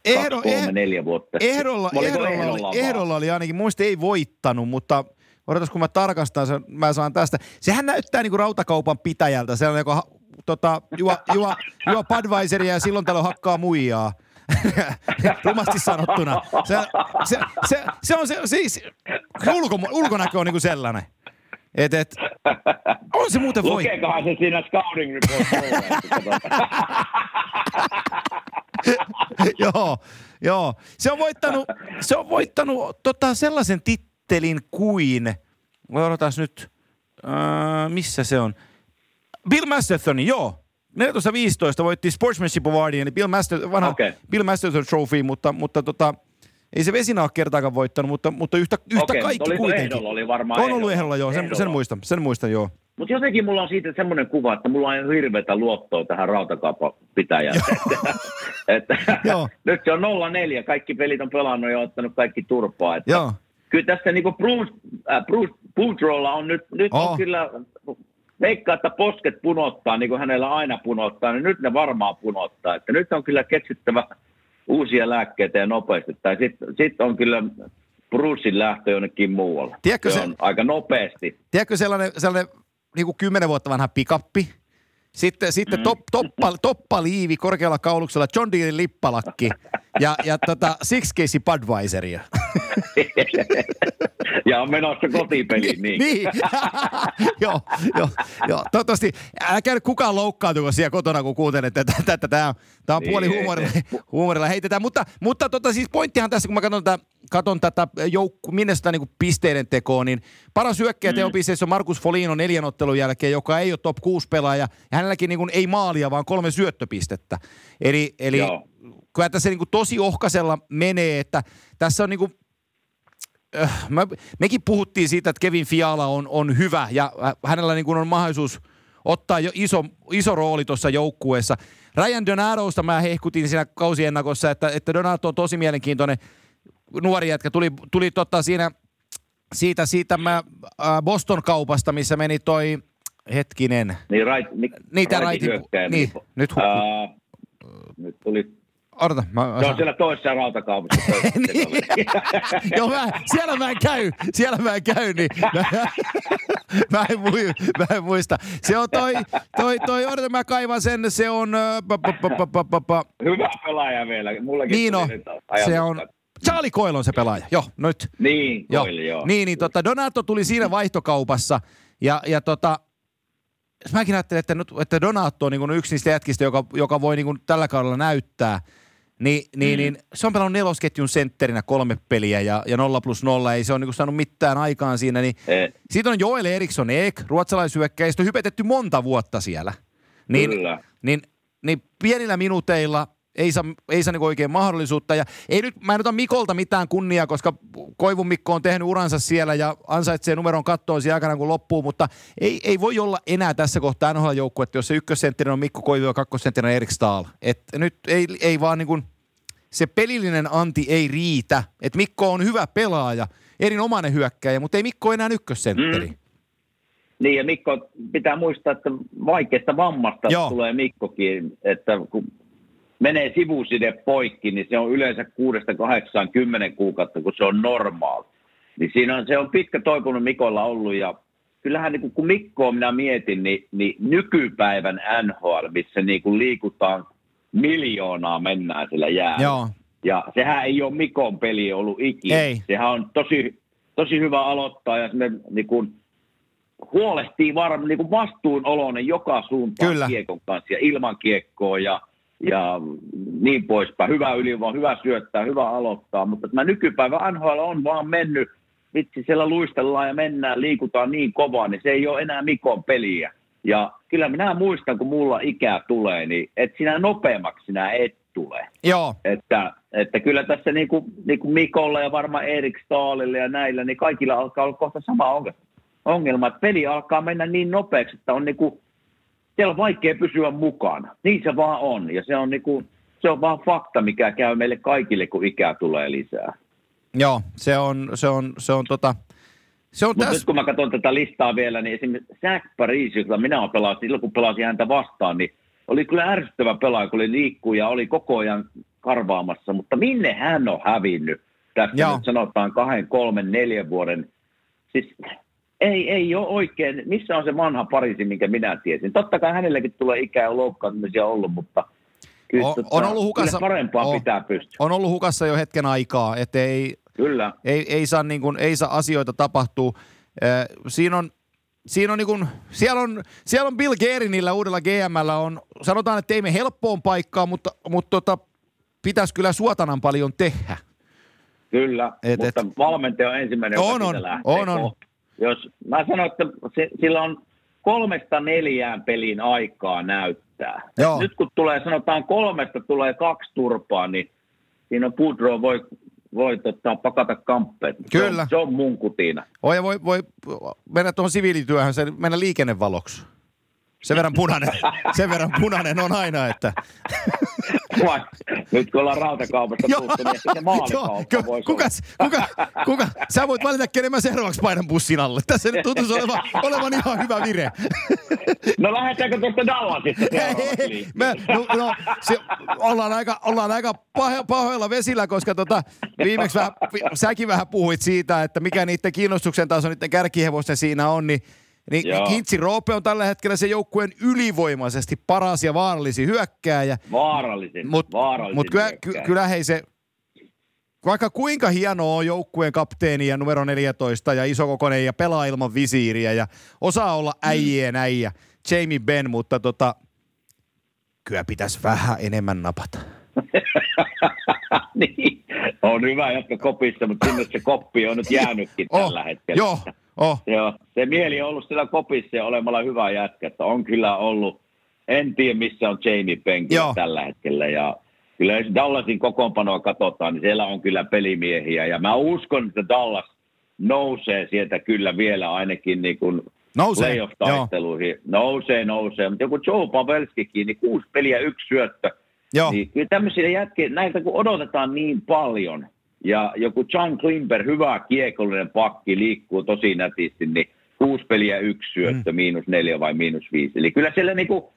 Ehdo, Kaksi, kolme, neljä vuotta. Ehdolla, ehdolla, ehdolla, oli, ehdolla oli ainakin, muista ei voittanut, mutta odotas kun mä tarkastan sen, mä saan tästä. Sehän näyttää niinku rautakaupan pitäjältä, se on joka tota, juo, juo, juo Budweiseria ja silloin täällä hakkaa muijaa. [laughs] Rumasti sanottuna. Se, se, se, se on se, siis, ulko, ulkonäkö on niinku sellainen. Et, et, on se muuten voi. Lukeekohan se siinä scouting report [laughs] joo, joo. Se on voittanut, se on voittanut tota, sellaisen tittelin kuin, odotas nyt, äh, missä se on? Bill Masterton, joo. 14-15 voitti Sportsmanship Awardin, eli Bill, Master, vanha okay. Bill Masterton Trophy, mutta, mutta tota, ei se Vesina ole kertaakaan voittanut, mutta, mutta yhtä, yhtä okay, kaikki kuitenkin. oli varmaan On ollut ehdolla, joo. Sen, sen, muistan, sen muistan, joo. Mutta jotenkin mulla on siitä semmoinen kuva, että mulla on hirveätä luottoa tähän rautakaupapitäjään. [laughs] että, Joo. nyt se on 0-4, kaikki pelit on pelannut ja ottanut kaikki turpaa. Että Joo. Kyllä tässä niin Bruce, äh, Bruce on nyt, nyt oh. on kyllä, veikkaa, että posket punottaa, niin kuin hänellä aina punottaa, niin nyt ne varmaan punottaa. Että nyt on kyllä keksittävä uusia lääkkeitä ja nopeasti. Tai sitten sit on kyllä Brucein lähtö jonnekin muualle. Tiedätkö se, se on aika nopeasti. Tiedätkö sellainen, sellainen niin kuin kymmenen vuotta vanha pikappi. Sitten, sitten mm. top, toppa, toppaliivi korkealla kauluksella, John Deere lippalakki ja, ja tota, six case Budweiseria. [laughs] ja on menossa kotipeliin, niin. niin. [laughs] joo, joo, joo. Toivottavasti älkää nyt kukaan loukkaantuko siellä kotona, kun kuuntelet, että tämä on puoli niin, huumorilla, huumorilla heitetään. Mutta, mutta tota, siis pointtihan tässä, kun mä katson tätä, katson tätä joukku, minne sitä niin pisteiden tekoa, niin paras hyökkäjä mm. teopisteissä on Markus Folino neljän ottelun jälkeen, joka ei ole top 6 pelaaja. Ja hänelläkin niin kuin ei maalia, vaan kolme syöttöpistettä. Eli, eli kyllä tässä niin kuin tosi ohkasella menee, että tässä on niin kuin äh, mä, mekin puhuttiin siitä, että Kevin Fiala on, on hyvä ja äh, hänellä niin kuin on mahdollisuus ottaa jo iso, iso rooli tuossa joukkueessa. Ryan Donatosta mä hehkutin siinä kausiennakossa, että, että Donato on tosi mielenkiintoinen nuori jätkä. Tuli, tuli totta siinä siitä, siitä mä, äh, Boston-kaupasta, missä meni toi hetkinen. Niin, right, ni, Niitä raitin, niin, niin, nyt, uh, nyt tuli Odota, mä... Se on siellä toisessa rautakaupassa. [laughs] niin. Joo, mä, siellä mä en käy, siellä mä en käy, niin mä, [laughs] mä, en, mui, mä en muista. Se on toi, toi, toi, odota mä kaivan sen, se on... Pa, pa, pa, pa, pa, pa. Hyvä pelaaja vielä, mullakin niin on, se on, Charlie Coyle on se pelaaja, joo, nyt. Niin, Coyle, joo. joo. Niin, niin tota, Donato tuli siinä vaihtokaupassa, ja, ja tota, mäkin ajattelin, että, nyt, että Donato on niin yksi niistä jätkistä, joka, joka voi niin tällä kaudella näyttää – niin, niin, mm. niin se on pelannut nelosketjun sentterinä kolme peliä ja, ja nolla plus nolla, ei se ole niin saanut mitään aikaan siinä. Niin e. Siitä on Joel Eriksson Eek, ruotsalaisyökkäistä, hypetetty monta vuotta siellä. Niin, Kyllä. Niin, niin pienillä minuuteilla ei saa, ei saa niin oikein mahdollisuutta. Ja ei nyt, mä en ota Mikolta mitään kunniaa, koska Koivun Mikko on tehnyt uransa siellä ja ansaitsee numeron kattoon siinä aikana, kun loppuu, mutta ei, ei voi olla enää tässä kohtaa nhl että jos se ykkössenttinen on Mikko Koivu ja kakkossenttinen on Erik Stahl. Et nyt ei, ei vaan niin kuin, se pelillinen anti ei riitä. että Mikko on hyvä pelaaja, erinomainen hyökkäjä, mutta ei Mikko enää ykkössentteri. Mm. Niin ja Mikko, pitää muistaa, että vaikeasta vammasta Joo. tulee Mikkokin, että kun menee sivuside poikki, niin se on yleensä 6-8-10 kuukautta, kun se on normaali. Niin siinä on, se on pitkä toipunut Mikolla ollut ja kyllähän niin kun Mikkoa minä mietin, niin, niin nykypäivän NHL, missä niin kuin liikutaan miljoonaa mennään sillä jäällä. Joo. Ja sehän ei ole Mikon peli ollut ikinä. Ei. Sehän on tosi, tosi hyvä aloittaa ja sinne niin kuin huolehtii varmaan niin vastuunoloinen joka suuntaan Kyllä. kiekon kanssa ja ilman kiekkoa ja ja niin poispäin. Hyvä ylivoima, hyvä syöttää, hyvä aloittaa, mutta tämä nykypäivä NHL on vaan mennyt vitsi siellä luistellaan ja mennään, liikutaan niin kovaa, niin se ei ole enää Mikon peliä. Ja kyllä minä muistan, kun mulla ikää tulee, niin että sinä nopeammaksi sinä et tule. Joo. Että, että kyllä tässä niin kuin, niin kuin Mikolla ja varmaan Erik Staalille ja näillä, niin kaikilla alkaa olla kohta sama ongelma. Että peli alkaa mennä niin nopeaksi, että on niin kuin, siellä on vaikea pysyä mukana. Niin se vaan on. Ja se on, niin kuin, se on vaan fakta, mikä käy meille kaikille, kun ikää tulee lisää. Joo, se on, se on, se on tota, se on Mutta täs... nyt kun mä katson tätä listaa vielä, niin esimerkiksi Zach Paris, jota minä pelasin, silloin kun pelasin häntä vastaan, niin oli kyllä ärsyttävä pelaaja, kun oli liikkuu ja oli koko ajan karvaamassa, mutta minne hän on hävinnyt tästä Joo. nyt sanotaan kahden, kolmen, neljän vuoden, siis ei, ei ole oikein, missä on se vanha Pariisi, minkä minä tiesin. Totta kai hänelläkin tulee ikää ja loukkaantumisia ollut, mutta kyllä, on, tota, on ollut hukassa, parempaa on, pitää pystyä. On ollut hukassa jo hetken aikaa, että ei, Kyllä. Ei, ei, saa niin kuin, ei saa asioita tapahtua. siinä on, siinä on niin kuin, siellä, on, siellä on Bill Gerinillä uudella GMllä on, sanotaan, että ei me helppoon paikkaa, mutta, mutta tota, pitäisi kyllä suotanan paljon tehdä. Kyllä, et, mutta et, valmentaja on ensimmäinen, on, on, on, on. Jos, mä sanon, että se, sillä on kolmesta neljään pelin aikaa näyttää. Joo. Nyt kun tulee, sanotaan kolmesta tulee kaksi turpaa, niin siinä on Pudro voi voi tota, pakata kamppeet. Kyllä. Se on, se on mun kutina. Oi, voi, voi mennä tuohon siviilityöhön, se mennä liikennevaloksi. Sen verran punainen, [laughs] sen verran punainen on aina, että... Nyt kun ollaan rautakaupasta puhuttu, niin ehkä se maalikauppa voisi kuka, kuka, kuka, sä voit valita, kenen mä seuraavaksi painan bussin alle. Tässä nyt tuntuisi olevan, olevan ihan hyvä vire. No lähdetäänkö tuosta Dallasista me, no, no, se, ollaan aika, ollaan aika paho, pahoilla vesillä, koska tota, viimeksi vähän, säkin vähän puhuit siitä, että mikä niiden kiinnostuksen taso niiden kärkihevosten siinä on, niin niin Kintsi Roope on tällä hetkellä se joukkueen ylivoimaisesti paras ja vaarallisin hyökkääjä. Vaarallisin, Mutta mut kyllä, ky, kyllä hei se, vaikka kuinka hienoa on joukkueen kapteeni ja numero 14 ja isokokoinen ja pelaa ilman visiiriä ja osaa olla mm. äijien äijä, Jamie Ben, mutta tota, kyllä pitäisi vähän enemmän napata. [laughs] niin, [laughs] on hyvä jatka kopissa, mutta sinne se koppi on nyt jäänytkin oh, tällä hetkellä. Joo, Oh. Joo, se mieli on ollut siellä kopissa ja olemalla hyvä jätkä, että on kyllä ollut, en tiedä missä on Jamie Penki tällä hetkellä ja kyllä jos Dallasin kokoonpanoa katsotaan, niin siellä on kyllä pelimiehiä ja mä uskon, että Dallas nousee sieltä kyllä vielä ainakin niin kuin nousee, playoff-taisteluihin. Joo. Nousee, nousee, mutta joku Joe Pavelskikin, niin kuusi peliä, yksi syöttö. Joo. Niin kyllä tämmöisiä jätkiä, näitä kun odotetaan niin paljon – ja joku John Klimber, hyvä kiekollinen pakki, liikkuu tosi nätisti, niin kuusi peliä yksi syöttö, mm. miinus neljä vai miinus viisi. Eli kyllä siellä niinku,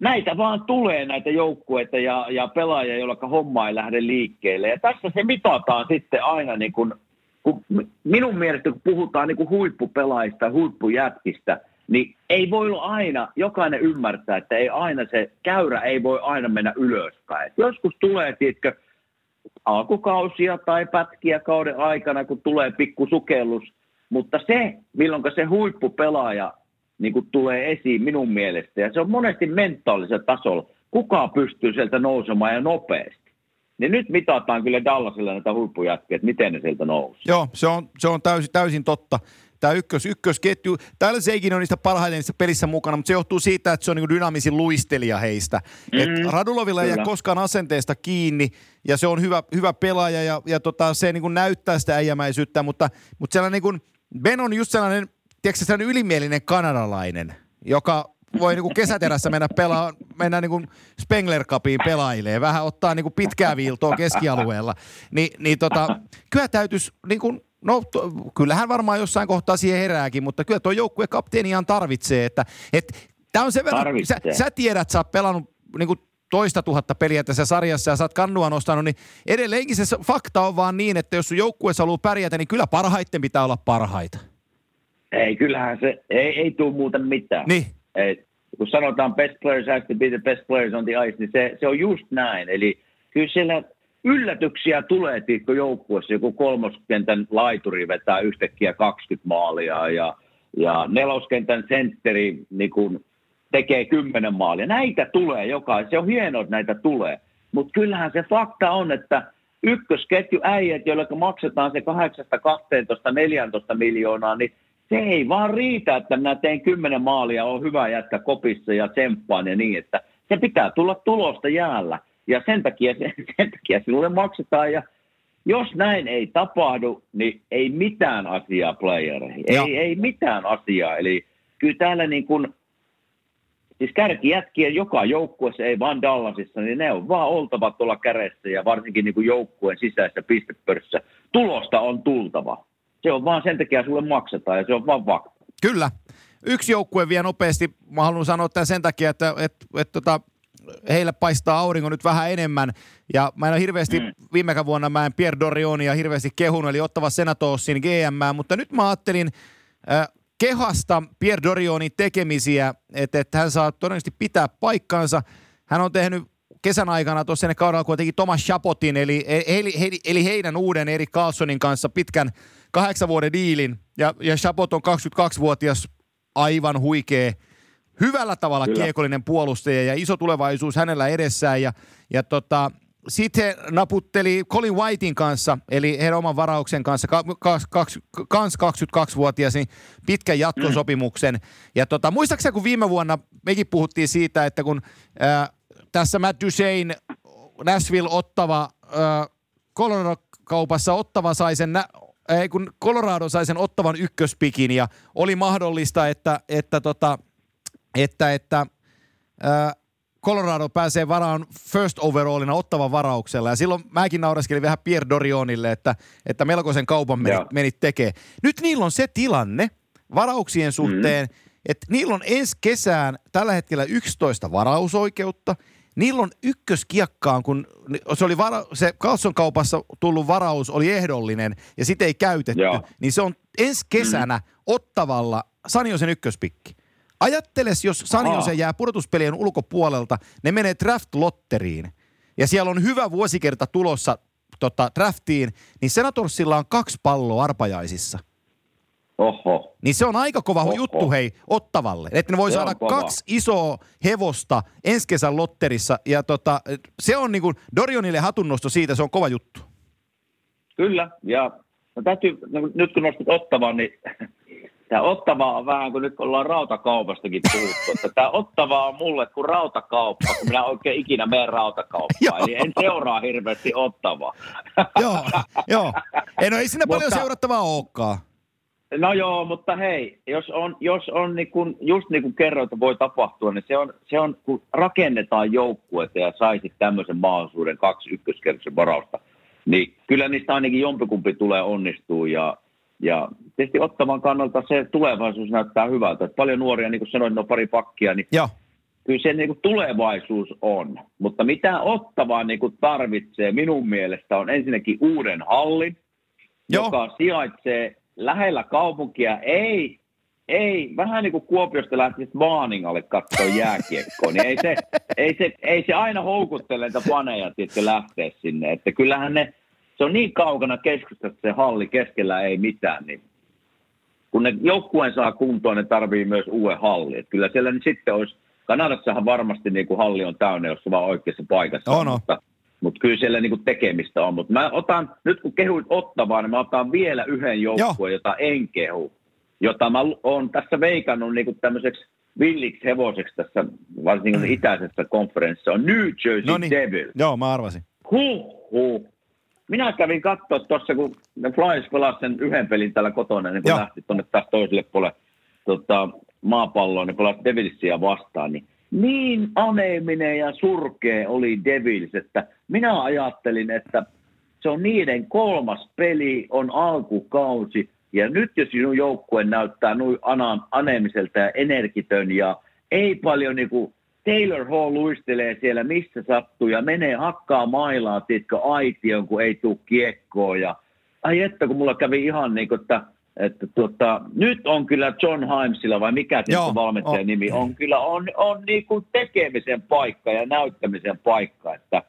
näitä vaan tulee näitä joukkueita ja, ja pelaajia, joilla homma ei lähde liikkeelle. Ja tässä se mitataan sitten aina, niin kun, kun minun mielestä kun puhutaan niin kuin huippupelaajista, huippujätkistä, niin ei voi olla aina, jokainen ymmärtää, että ei aina se käyrä ei voi aina mennä ylöspäin. Joskus tulee, tiedätkö, alkukausia tai pätkiä kauden aikana, kun tulee pikku sukellus. Mutta se, milloin se huippupelaaja niin kuin tulee esiin minun mielestä, ja se on monesti mentaalisella tasolla, kuka pystyy sieltä nousemaan ja nopeasti. Niin nyt mitataan kyllä Dallasilla näitä huippujätkiä, että miten ne sieltä nousee. Joo, se on, se on täysin, täysin totta tämä ykkös, ykkösketju. Täällä Seikin on niistä parhaiten niissä pelissä mukana, mutta se johtuu siitä, että se on niin dynaamisin luistelija heistä. Mm, Et Radulovilla ei jää koskaan asenteesta kiinni ja se on hyvä, hyvä pelaaja ja, ja tota, se niin näyttää sitä äijämäisyyttä, mutta, mutta sellainen niin kuin, Ben on just sellainen, tiedätkö, sellainen ylimielinen kanadalainen, joka voi niinku kesäterässä mennä pelaa, mennä niinku Spengler Cupiin pelailee, vähän ottaa niinku pitkää viiltoa keskialueella. Ni, niin tota, kyllä täytyisi niinku No to, kyllähän varmaan jossain kohtaa siihen herääkin, mutta kyllä tuo joukkue kapteeniaan tarvitsee. Että, et, tää on se verran, sä, sä tiedät, että sä oot pelannut niin kuin toista tuhatta peliä tässä sarjassa ja sä oot kannua nostanut, niin edelleenkin se fakta on vaan niin, että jos sun joukkueessa haluaa pärjätä, niin kyllä parhaiten pitää olla parhaita. Ei, kyllähän se, ei, ei tule muuten mitään. Niin. Et, kun sanotaan best players has to be the best players on the ice, niin se, se on just näin. Eli kyllä siellä yllätyksiä tulee tiikko joukkueessa, joku kolmoskentän laituri vetää yhtäkkiä 20 maalia ja, ja neloskentän sentteri niin kun tekee 10 maalia. Näitä tulee jokainen, se on hienoa, että näitä tulee. Mutta kyllähän se fakta on, että ykkösketju äijät, joille maksetaan se 8, 12, 14 miljoonaa, niin se ei vaan riitä, että minä teen kymmenen maalia, on hyvä jätkä kopissa ja tsemppaan ja niin, että se pitää tulla tulosta jäällä. Ja sen takia, [laughs] sen takia sinulle maksetaan ja jos näin ei tapahdu, niin ei mitään asiaa playereihin. Ei, ei mitään asiaa. Eli kyllä täällä niin kuin, siis kärkijätkien joka joukkueessa, ei vaan Dallasissa, niin ne on vaan oltava tuolla kädessä ja varsinkin niin kuin joukkueen sisäisessä pistepörssissä. Tulosta on tultava. Se on vaan sen takia sulle maksetaan ja se on vaan fakta. Kyllä. Yksi joukkue vielä nopeasti, mä haluan sanoa tämän sen takia, että et, et, tota, heille paistaa aurinko nyt vähän enemmän. Ja mä en ole hirveästi, mm. viime vuonna mä en Pierre Dorionia hirveästi kehunut, eli ottava Senatossin GM, mutta nyt mä ajattelin äh, kehasta Pierre Dorionin tekemisiä, että, että hän saa todennäköisesti pitää paikkansa. Hän on tehnyt kesän aikana tuossa ennen kaudella kuitenkin Thomas Chapotin, eli, eli, eli, eli heidän uuden Erik Carlsonin kanssa pitkän kahdeksan vuoden diilin. Ja, ja Chapot on 22-vuotias, aivan huikea hyvällä tavalla Kyllä. kiekollinen puolustaja ja iso tulevaisuus hänellä edessään. Ja, ja tota, sitten he naputteli Colin Whitein kanssa, eli heidän oman varauksen kanssa, kans 22-vuotias, niin pitkän jatkosopimuksen. Mm. Ja tota, muistaakseni kun viime vuonna mekin puhuttiin siitä, että kun ää, tässä Matt Duchesne, Nashville ottava, ää, Colorado-kaupassa ottava sai sen, ää, kun Colorado sai sen ottavan ykköspikin ja oli mahdollista, että, että tota, että, että äh, Colorado pääsee varaan first overallina ottavan varauksella. Ja silloin mäkin nauraskelin vähän Pierre Dorionille, että, että melkoisen kaupan menit, menit tekee. Nyt niillä on se tilanne varauksien suhteen, mm. että niillä on ensi kesään tällä hetkellä 11 varausoikeutta. Niillä on ykköskiekkaan, kun se, oli vara, se Carlson kaupassa tullut varaus oli ehdollinen ja sitä ei käytetty, Joo. niin se on ensi kesänä mm. ottavalla Saniosen ykköspikki. Ajatteles, jos Sanjose jää pudotuspelien ulkopuolelta, ne menee draft-lotteriin. Ja siellä on hyvä vuosikerta tulossa tota, draftiin, niin Senatorsilla on kaksi palloa arpajaisissa. Oho. Niin se on aika kova Oho. juttu hei Ottavalle. Että ne voi se saada kaksi isoa hevosta ensi kesän lotterissa. Ja tota, se on niin kuin Dorionille hatunnosto siitä, se on kova juttu. Kyllä, ja no täytyy, no, nyt kun nostit Ottavan, niin Tämä Ottava on vähän kuin nyt kun ollaan rautakaupastakin puhuttu, että tämä Ottava on mulle kuin rautakauppa, kun minä oikein ikinä menen rautakauppaan. Eli en seuraa hirveästi Ottavaa. [laughs] joo, joo. Ei, no ei siinä paljon seurattavaa olekaan. No joo, mutta hei, jos on, jos on niin kun, just niin kuin kerroit, voi tapahtua, niin se on, se on kun rakennetaan joukkuetta ja saisit tämmöisen mahdollisuuden kaksi ykköskerroksen varausta, niin kyllä niistä ainakin jompikumpi tulee onnistuu ja ja tietysti ottavan kannalta se tulevaisuus näyttää hyvältä. Että paljon nuoria, niin kuin sanoin, no pari pakkia, niin Joo. kyllä se niin kuin tulevaisuus on. Mutta mitä ottavaa niin kuin tarvitsee minun mielestä on ensinnäkin uuden hallin, Joo. joka sijaitsee lähellä kaupunkia, ei ei, vähän niin kuin Kuopiosta lähtisi Vaaningalle katsoa jääkiekkoa, niin ei se, ei, se, ei se aina houkuttele niitä paneja, että lähtee sinne. Että kyllähän ne se on niin kaukana keskustasta se halli, keskellä ei mitään, niin kun ne joukkueen saa kuntoon, ne tarvii myös uuden halli. Että kyllä siellä niin sitten olisi, Kanadassahan varmasti niin kuin halli on täynnä, jos se vaan oikeassa paikassa on. Mutta, mutta kyllä siellä niin kuin tekemistä on. Mutta mä otan, nyt kun kehuit ottavaa, niin mä otan vielä yhden joukkueen, jota en kehu. Jota mä oon tässä veikannut niin kuin tämmöiseksi villiksi hevoseksi tässä, varsinkin mm. [clears throat] itäisessä konferenssissa, on New Jersey Noniin. Devil. Joo, mä arvasin. Huh, huh minä kävin katsoa tuossa, kun Flyers pelasivat sen yhden pelin täällä kotona, niin kun Joo. lähti tuonne taas toiselle puolelle tota, maapalloon, niin pelasivat Devilsia vastaan, niin niin aneeminen ja surkea oli Devils, että minä ajattelin, että se on niiden kolmas peli, on alkukausi, ja nyt jos sinun joukkue näyttää noin ja energitön ja ei paljon niin kuin Taylor Hall luistelee siellä missä sattuu ja menee hakkaa mailaa, tiedätkö, aition, kun ei tule kiekkoa. Ja, ai että, kun mulla kävi ihan niin kuin, että, että tuota, nyt on kyllä John Himesilla, vai mikä Joo, valmentajan on. nimi, on kyllä on, on niin kuin tekemisen paikka ja näyttämisen paikka, että,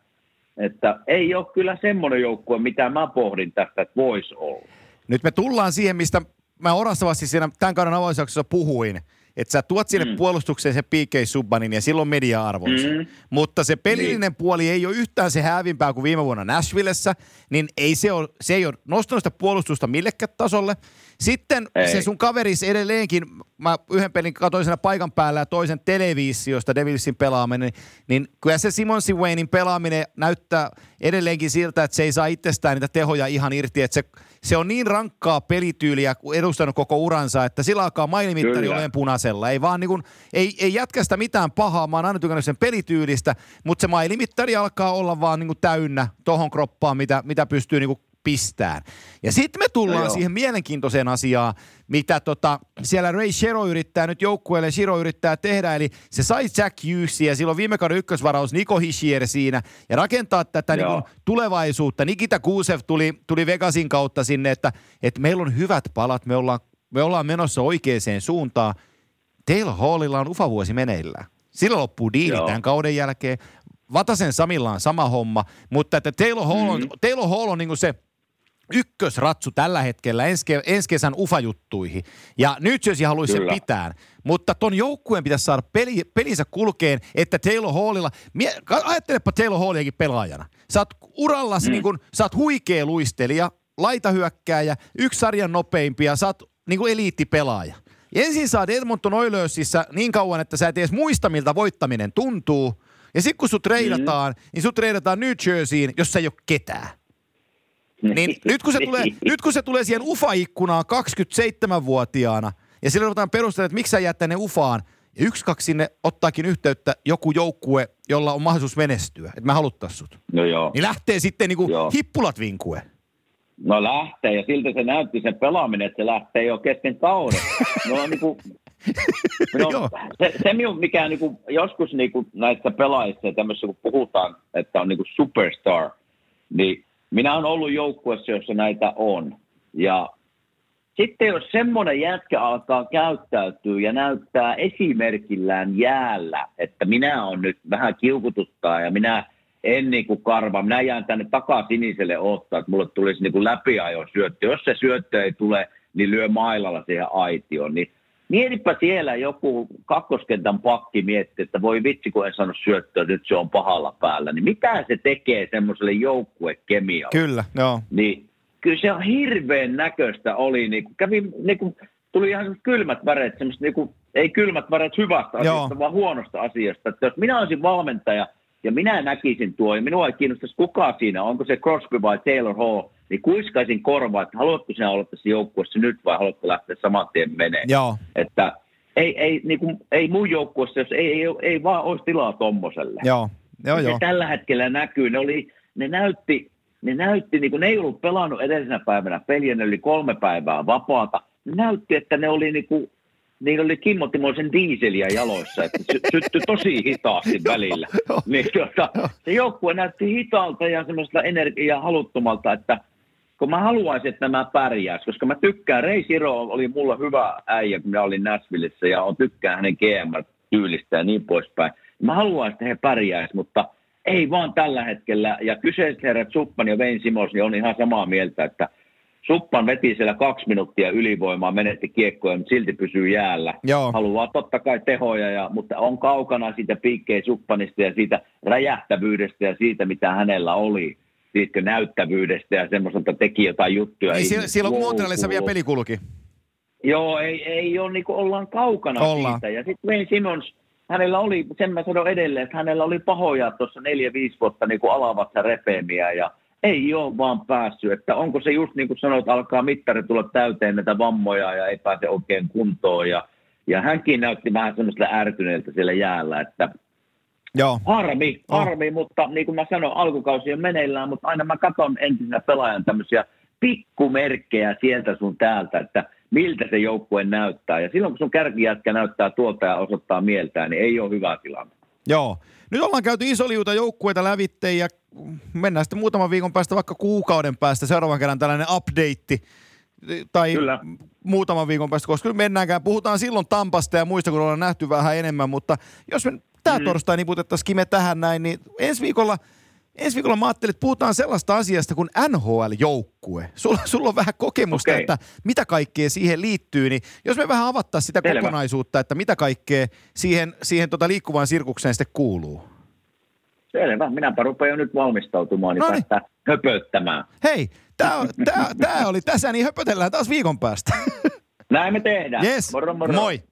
että ei ole kyllä semmoinen joukkue, mitä mä pohdin tästä, että voisi olla. Nyt me tullaan siihen, mistä mä orastavasti siinä tämän kauden avausjaksossa puhuin – että sä tuot sinne mm. puolustukseen se PK Subbanin ja silloin media-arvonsa. Mm. Mutta se pelillinen niin. puoli ei ole yhtään se hävimpää kuin viime vuonna Nashvillessä, niin ei se, ole, se ei ole nostanut sitä puolustusta millekään tasolle. Sitten ei. se sun kaveris edelleenkin, mä yhden pelin katsoin siinä paikan päällä ja toisen televisiosta Devilsin pelaaminen, niin kyllä se Simon Waynein pelaaminen näyttää edelleenkin siltä, että se ei saa itsestään niitä tehoja ihan irti, että se, se on niin rankkaa pelityyliä edustanut koko uransa, että sillä alkaa mailimittari olemaan punaisella. Ei vaan niin kuin, ei, ei jätkästä mitään pahaa, mä oon aina tykännyt sen pelityylistä, mutta se mailimittari alkaa olla vaan niin kuin täynnä tohon kroppaan, mitä, mitä pystyy niin kuin pistään. Ja sitten me tullaan no siihen mielenkiintoiseen asiaan, mitä tota, siellä Ray Shero yrittää nyt joukkueelle, Shiro yrittää tehdä, eli se sai Jack Hughesia, silloin viime kauden ykkösvaraus Niko Hischier siinä, ja rakentaa tätä niin kuin, tulevaisuutta. Nikita Kuusev tuli, tuli Vegasin kautta sinne, että, että meillä on hyvät palat, me ollaan, me ollaan menossa oikeaan suuntaan. Taylor Hallilla on ufavuosi meneillään. Sillä loppuu diili Joo. tämän kauden jälkeen. Vatasen Samilla on sama homma, mutta että Taylor Hall on, mm-hmm. Taylor Hall on niin se – ykkösratsu tällä hetkellä ensi, ensi kesän ufajuttuihin. Ja nyt jos haluaisi sen pitää. Mutta ton joukkueen pitäisi saada peli, pelinsä kulkeen, että Taylor Hallilla, mie, ajattelepa Taylor Halliakin pelaajana. Sä oot urallasi, mm. niin kun, sä oot huikea luistelija, laitahyökkääjä, yksi sarjan nopeimpia, sä oot niin eliittipelaaja. Ja ensin saat Edmonton Oilersissa niin kauan, että sä et edes muista, miltä voittaminen tuntuu. Ja sitten kun sut treidataan, mm. niin sut treidataan New Jerseyin, jossa ei ole ketään. Niin nyt kun, se tulee, nyt kun se tulee siihen UFA-ikkunaan 27-vuotiaana, ja silloin ruvetaan perustella, että miksi sä jäät tänne UFAan, ja yksi, kaksi sinne ottaakin yhteyttä joku joukkue, jolla on mahdollisuus menestyä, että mä haluttais sut. No joo. Niin lähtee sitten niinku joo. hippulat vinkue. No lähtee, ja siltä se näytti sen pelaaminen, että se lähtee jo kesken kauden. No, niin kuin, [laughs] no, se, se, mikä niin kuin, joskus niin kuin näissä pelaajissa ja tämmöisissä, kun puhutaan, että on niin kuin superstar, niin minä olen ollut joukkueessa, jossa näitä on. Ja sitten jos semmoinen jätkä alkaa käyttäytyä ja näyttää esimerkillään jäällä, että minä on nyt vähän kiukututtaa ja minä en niin kuin karva, minä jään tänne takasiniselle ottaa, että mulle tulisi niin kuin läpiajo syöttö. Jos se syöttö ei tule, niin lyö mailalla siihen aitioon. Niin Mietipä siellä joku kakkoskentän pakki miettii, että voi vitsi, kun en saanut syöttöä, nyt se on pahalla päällä. Niin mitä se tekee semmoiselle joukkuekemialle? Kyllä, joo. Niin kyllä se on hirveän näköistä oli. Niin kuin kävi, niin kuin, tuli ihan kylmät väreet, semmoista, niin kuin, ei kylmät väreet hyvästä asiasta, joo. vaan huonosta asiasta. Että jos minä olisin valmentaja ja minä näkisin tuo, ja minua ei kiinnostaisi kuka siinä, onko se Crosby vai Taylor Hall, niin kuiskaisin korvaa, että haluatko sinä olla tässä joukkueessa nyt vai haluatko lähteä saman tien menee. Joo. Että ei, ei, niin kuin, ei mun joukkueessa, jos ei, ei, ei vaan olisi tilaa tommoselle. Joo, joo, joo. tällä hetkellä näkyy, ne, oli, ne näytti, ne näytti, niin kuin ne ei ollut pelannut edellisenä päivänä peliä, ne oli kolme päivää vapaata. Ne näytti, että ne oli niin kuin, niin oli Kimmo Timoisen diiseliä jaloissa, että sy- syttyi tosi hitaasti välillä. [laughs] niin, tuota, se joukkue näytti hitaalta ja semmoista energiaa haluttomalta, että kun mä haluaisin, että nämä pärjäisi, koska mä tykkään, Ray Siro oli mulla hyvä äijä, kun mä olin Nashvillessä ja on tykkään hänen GM-tyylistä ja niin poispäin. Mä haluaisin, että he pärjäisi, mutta ei vaan tällä hetkellä. Ja kyseiset herrat Suppan ja Vein Simos niin on ihan samaa mieltä, että Suppan veti siellä kaksi minuuttia ylivoimaa, menetti kiekkoja, mutta silti pysyy jäällä. Joo. Haluaa totta kai tehoja, ja, mutta on kaukana siitä piikkeen Suppanista ja siitä räjähtävyydestä ja siitä, mitä hänellä oli siitkö näyttävyydestä ja semmoiselta teki jotain juttuja. Ei, siellä, silloin kun Montrealissa vielä peli kulki. Joo, ei, ei ole, niin kuin ollaan kaukana ollaan. siitä. Ja sitten Wayne Simmons, hänellä oli, sen mä sanon edelleen, että hänellä oli pahoja tuossa neljä, viisi vuotta niin kuin alavassa repeämiä ja ei ole vaan päässyt. Että onko se just niin kuin sanoit, alkaa mittari tulla täyteen näitä vammoja ja ei pääse oikein kuntoon. Ja, ja hänkin näytti vähän semmoista ärtyneeltä siellä jäällä, että Joo. Harmi, harmi, oh. mutta niin kuin mä sanoin, alkukausi on meneillään, mutta aina mä katson entisenä pelaajan tämmöisiä pikkumerkkejä sieltä sun täältä, että miltä se joukkue näyttää. Ja silloin kun sun kärkijätkä näyttää tuolta ja osoittaa mieltään, niin ei ole hyvä tilanne. Joo. Nyt ollaan käyty iso liuta joukkueita lävitteen ja mennään sitten muutaman viikon päästä, vaikka kuukauden päästä seuraavan kerran tällainen update tai Kyllä. muutaman viikon päästä, koska mennäänkään, puhutaan silloin Tampasta ja muista, kun ollaan nähty vähän enemmän, mutta jos me tämä mm. torstai niputettaisiin me tähän näin, niin ensi viikolla ensi viikolla mä ajattelin, että puhutaan sellaista asiasta kuin NHL-joukkue. Sulla, sulla on vähän kokemusta, okay. että mitä kaikkea siihen liittyy, niin jos me vähän avattaisiin sitä Selvä. kokonaisuutta, että mitä kaikkea siihen, siihen tota liikkuvaan sirkukseen sitten kuuluu. Selvä, minäpä rupean nyt valmistautumaan, niin päästään höpöttämään. Hei, tämä oli tässä, niin höpötellään taas viikon päästä. Näin me tehdään. Yes. Moro, moro. Moi.